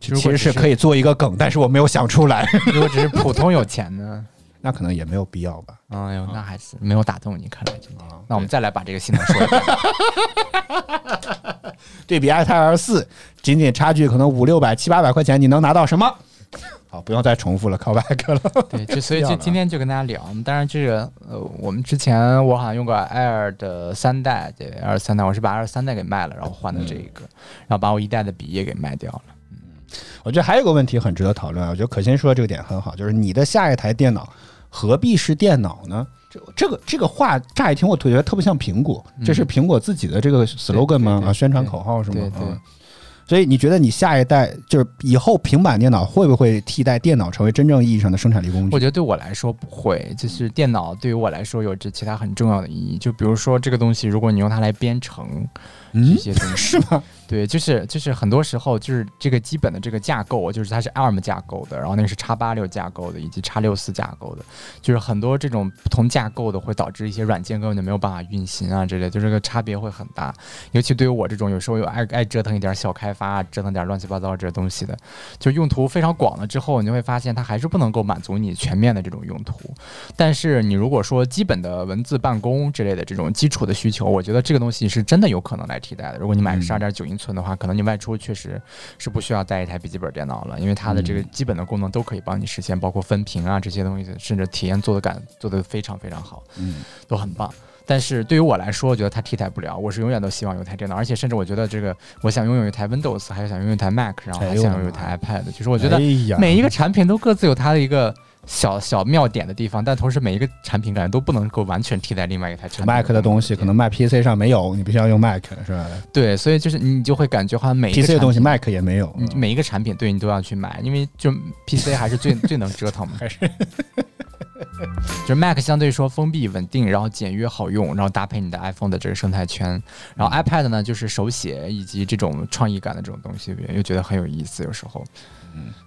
其实是可以做一个梗，但是我没有想出来。如果只是普通有钱呢？那可能也没有必要吧。哎呦，那还是没有打动你，看来今天。那我们再来把这个性能说一遍。[laughs] 对比 iPad Air 四，仅仅差距可能五六百、七八百块钱，你能拿到什么？[laughs] 好，不用再重复了，靠 back 了。[laughs] 对，就所以就今天就跟大家聊。当然，这个呃，我们之前我好像用过 Air 的三代，对，Air 三代，我是把 Air 三代给卖了，然后换的这一个，然后把我一代的笔也给卖掉了。嗯，我觉得还有个问题很值得讨论啊。我觉得可心说的这个点很好，就是你的下一台电脑。何必是电脑呢？这这个这个话乍一听，我觉得特别像苹果，这是苹果自己的这个 slogan 吗？啊，宣传口号是吗？对。所以你觉得你下一代就是以后平板电脑会不会替代电脑成为真正意义上的生产力工具？我觉得对我来说不会，就是电脑对于我来说有着其他很重要的意义。就比如说这个东西，如果你用它来编程，这些东西 [laughs] 是吗？对，就是就是很多时候就是这个基本的这个架构，就是它是 ARM 架构的，然后那个是叉八六架构的，以及叉六四架构的，就是很多这种不同架构的会导致一些软件根本就没有办法运行啊之类，就这个差别会很大。尤其对于我这种有时候又爱爱折腾一点小开发，折腾点乱七八糟这些东西的，就用途非常广了之后，你就会发现它还是不能够满足你全面的这种用途。但是你如果说基本的文字办公之类的这种基础的需求，我觉得这个东西是真的有可能来替代的。如果你买个十二点九英。寸的话，可能你外出确实是不需要带一台笔记本电脑了，因为它的这个基本的功能都可以帮你实现，包括分屏啊这些东西，甚至体验做的感做的非常非常好，嗯，都很棒。但是对于我来说，我觉得它替代不了。我是永远都希望有台电脑，而且甚至我觉得这个，我想拥有一台 Windows，还是想拥有一台 Mac，然后还想拥有一台 iPad。其实我觉得每一个产品都各自有它的一个。小小妙点的地方，但同时每一个产品感觉都不能够完全替代另外一台产品。Mac 的东西可能卖 PC 上没有，你必须要用 Mac 是吧？对，所以就是你就会感觉好像每一个 PC 的东西 Mac 也没有，每一个产品对你都要去买，因为就 PC 还是最最能折腾嘛。[laughs] 还是，[laughs] 就是 Mac 相对说封闭稳定，然后简约好用，然后搭配你的 iPhone 的这个生态圈，然后 iPad 呢就是手写以及这种创意感的这种东西，又觉得很有意思，有时候。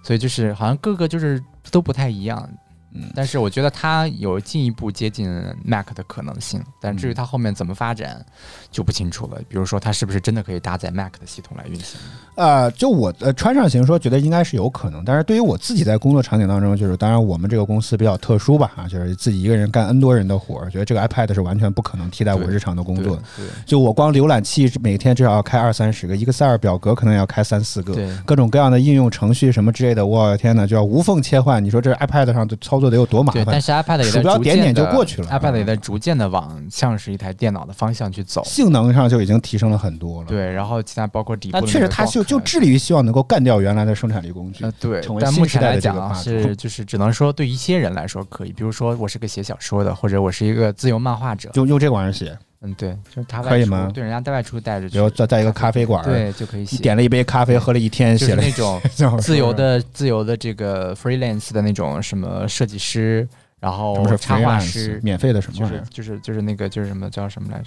所以就是好像各个就是都不太一样。嗯，但是我觉得它有进一步接近 Mac 的可能性，但至于它后面怎么发展就不清楚了。比如说，它是不是真的可以搭载 Mac 的系统来运行？呃，就我呃穿上行说，觉得应该是有可能。但是对于我自己在工作场景当中，就是当然我们这个公司比较特殊吧，啊，就是自己一个人干 N 多人的活，觉得这个 iPad 是完全不可能替代我日常的工作。对，就我光浏览器每天至少要开二三十个，Excel 表格可能要开三四个，对，各种各样的应用程序什么之类的，我天哪，就要无缝切换。你说这 iPad 上的操作得有多麻烦？但是 iPad 也鼠标点点就过去了，iPad 也在逐渐的往像是一台电脑的方向去走，性能上就已经提升了很多了。对，然后其他包括底部，但确实它就就致力于希望能够干掉原来的生产力工具。呃，对，但目前来讲是就是只能说对一些人来说可以，比如说我是个写小说的，或者我是一个自由漫画者，就用这玩意儿写。嗯，对，就是他可以吗？对，人家在外出带着，比如在在一个咖啡馆，对，就可以写。点了一杯咖啡，喝了一天，写了那 [laughs] 种自由的、自由的这个 freelance 的那种什么设计师。然后插画师，免费的什么就是？就是就是那个就是什么叫什么来着？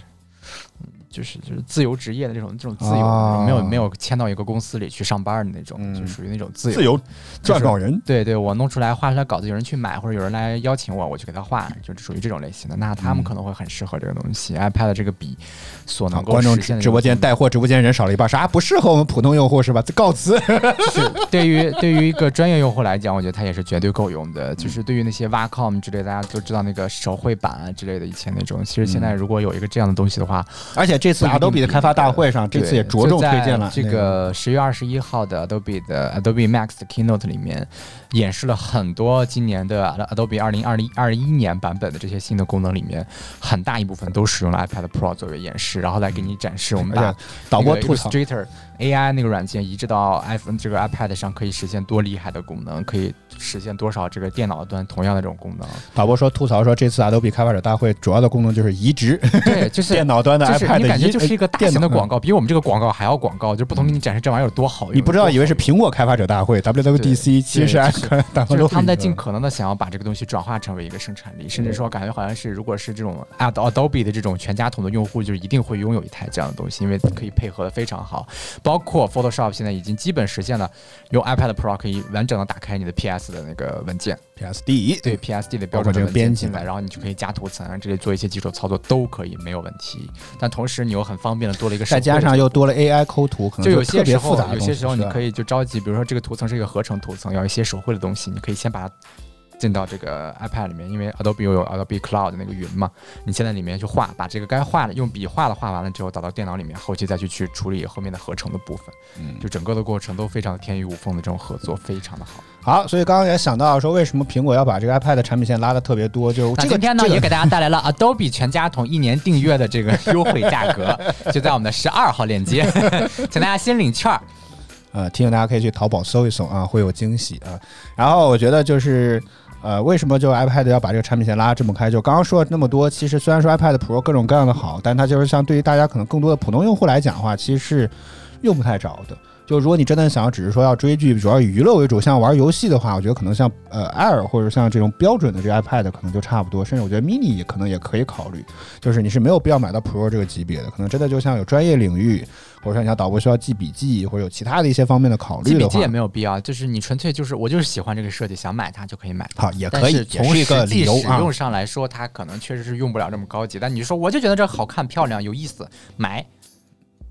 嗯，就是就是自由职业的这种这种自由，哦没有没有签到一个公司里去上班的那种，嗯就属于那种自由。自由撰稿人，对对，我弄出来画出来稿子，有人去买，或者有人来邀请我，我去给他画，就是属于这种类型的。那他们嗯可能会很适合这个东西。iPad 这个笔所啊能够观众实现的直播间带货直播间人少了一半，啥不适合我们普通用户是吧？告辞。就是 [laughs] 对于对于一个专业用户来讲，我觉得它也是绝对够用的。就是对于那些 Wacom 之类，大家都知道那个手绘板啊之类的，以前那种，其实现在如果有一个这样的东西的话，而且这次 Adobe 的开发大会上，这次也着重推荐了这那个十月二十一号的 Adobe 的 Adobe Max 的 Keynote 里面，演示了很多今年的 Adobe 二零二零二一年版本的这些新的功能里面，很大一部分都使用了 iPad Pro 作为演示，然后来给你展示我们把导播那个吐槽 Illustrator AI 那个软件移植到 iPhone 这个 iPad 上，可以实现多厉害的功能，可以实现多少这个电脑端同样的这种功能。导播说吐槽说，这次 Adobe 开发者大会主要的功能就是移植对，就是 [laughs] 电脑端的 iPad 你感觉就是一个大型的广告，比我们这个广告还要广告，就不同给你展示这玩意儿有多好用。你不知道以为是苹果开发者大会 WWDC，其实是对 Adobe 大会用就是他们在尽可能的想要把这个东西转化成为一个生产力，甚至说感觉好像是如果是这种 Ad Adobe 的这种全家桶的用户，就一定会拥有一台这样的东西，因为可以配合的非常好。包括 Photoshop 现在已经基本实现了用 iPad Pro 可以完整的打开你的 PS 的那个文件，PSD 对 PSD 的标包括这个准的文编辑进来，然后你就可以加图层，这里做一些基础操作都可以没有问题。但同时你又很方便的多了一个手再加上又多了 AI 抠图，可能就有些时候有些时候你可以以就着急，比如说这个图层是一个合成图层，要一些手绘的东西，你可以先把它进到这个 iPad 里面，因为 Adobe 又有 Adobe Cloud 的那个云嘛，你先在里面去画，把这个该画的用笔画的画完了之后，导到电脑里面，后期再去去处理后面的合成的部分，嗯就整个的过程都非常的天衣无缝的这种合作，非常的好。好，所以刚刚也想到说，为什么苹果要把这个 iPad 的产品线拉的特别多？就这个今天呢，这个也给大家带来了 Adobe 全家桶一年订阅的这个优惠价格，[laughs] 就在我们的十二号链接，[laughs] 请大家先领券儿。呃，提醒大家可以去淘宝搜一搜啊，会有惊喜啊。然后我觉得就是。呃，为什么就 iPad 要把这个产品线拉这么开？就刚刚说了那么多，其实虽然说 iPad Pro 各种各样的好，但它就是像对于大家可能更多的普通用户来讲的话，其实是用不太着的。就如果你真的想要只是说要追剧，主要以娱乐为主，像玩游戏的话，我觉得可能像呃 Air 或者像这种标准的这个 iPad 可能就差不多，甚至我觉得 Mini 也可能也可以考虑。就是你是没有必要买到 Pro 这个级别的，可能真的就像有专业领域，或者说你像导播需要记笔记，或者有其他的一些方面的考虑的话记笔记也，没有必要，就是你纯粹就是我就是喜欢这个设计，想买它就可以买。好也可以，从是一个实际理由啊。使用上来说，它可能确实是用不了这么高级。但你说我就觉得这好看、漂亮、有意思，买，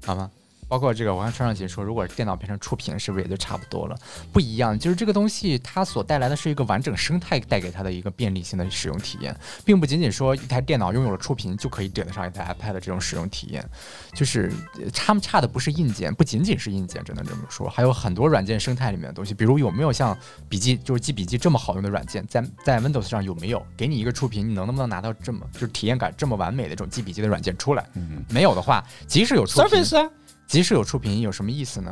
好吗？包括这个，我看川上姐说，如果电脑变成触屏，是不是也就差不多了？不一样，就是这个东西它所带来的是一个完整生态带给它的一个便利性的使用体验，并不仅仅说一台电脑拥有了触屏就可以顶得上一台 iPad 的这种使用体验，就是呃他们差的不是硬件，不仅仅是硬件，只能这么说，还有很多软件生态里面的东西，比如有没有像笔记就是记笔记这么好用的软件，在在 Windows 上有没有？给你一个触屏，你能能不能拿到这么就是体验感这么完美的这种记笔记的软件出来？没有的话，即使有触屏 Surface 啊即使有触屏，有什么意思呢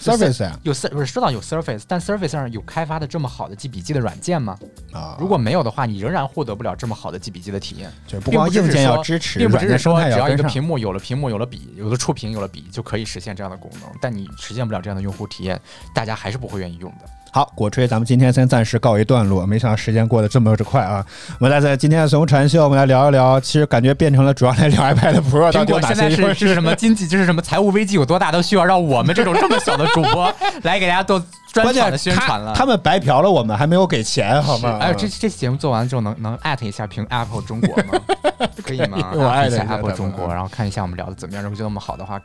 ？，Surface 啊有 Sur 不是说到有 Surface，但 Surface 上有开发的这么好的记笔记的软件吗？啊，如果没有的话，你仍然获得不了这么好的记笔记的体验。就是不光硬件要支持，并不只是说只要一。个屏幕有了屏幕有了笔有了触屏有了笔就可以实现这样的功能，但你实现不了这样的用户体验，大家还是不会愿意用的。好，果吹，咱们今天先暂时告一段落。没想到时间过得这么之快啊！我们来在今天的随风传秀，我们来聊一聊，其实感觉变成了主要来聊 iPad Pro 到苹底有哪果现在些优势。[laughs] 是是什么经济，就是什么财务危机有多大，都需要让我们这种这么小的主播来给大家做专场的宣传了。他他们白嫖了我们，还没有给钱，好吗？哎，这这期节目做完之后，能能艾特一下苹 Apple 中国吗？[laughs] 可以吗？我艾特一下 Apple 中国，然后看一下我们聊的怎么样。如果觉得我们好的话，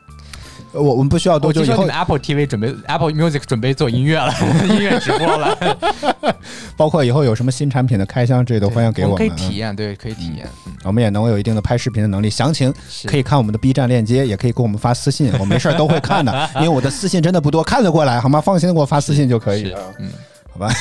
我我们不需要多久以后 Apple TV 准备 Apple Music 准备做音乐了，[laughs] 音乐直播了，[laughs] 包括以后有什么新产品的开箱，这都欢迎给我们。我可以嗯体验，对，可以体验。嗯，我们也能有一定的拍视频的能力。详情可以看我们的 B 站链接，也可以给我们发私信，我没事儿都会看的，[laughs] 因为我的私信真的不多，看得过来好吗？放心的给我发私信就可以了。嗯，好吧，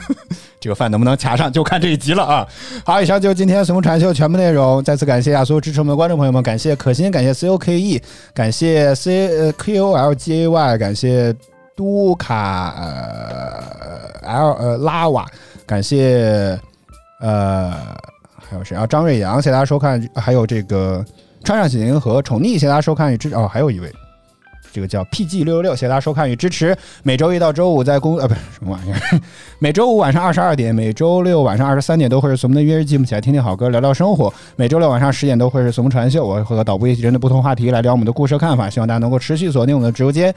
[laughs] 这个饭能不能卡上，就看这一集了啊！好，以上就是今天随风传秀全部内容。再次感谢啊，所有支持我们的观众朋友们，感谢可心，感谢 C O K E，感谢 C 呃 Q O L G A Y，感谢都卡呃 L 呃拉瓦，感谢呃还有谁啊？张瑞阳，谢谢大家收看，还有这个川上喜银和宠溺，谢谢大家收看与支持哦，还有一位。这个叫 PG 六六六，谢谢大家收看与支持。每周一到周五在公呃不是什么玩意儿，[laughs] 每周五晚上二十二点，每周六晚上二十三点都会是随梦的约日记，我们一起来听听好歌，聊聊生活。每周六晚上十点都会是随梦传秀，我会和导播一起针对不同话题来聊我们的故事和看法，希望大家能够持续锁定我们的直播间。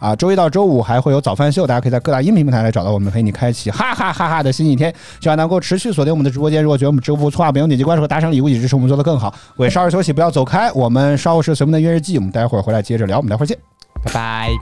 啊，周一到周五还会有早饭秀，大家可以在各大音频平台来找到我们，陪你开启哈哈哈哈的新一天。希望能够持续锁定我们的直播间。如果觉得我们直播不错啊，不用点击关注和打赏礼物，以支持我们做得更好。我稍事休息，不要走开。我们稍后是随梦的约日记，我们待会儿回来接着聊，我们待会儿见。拜拜。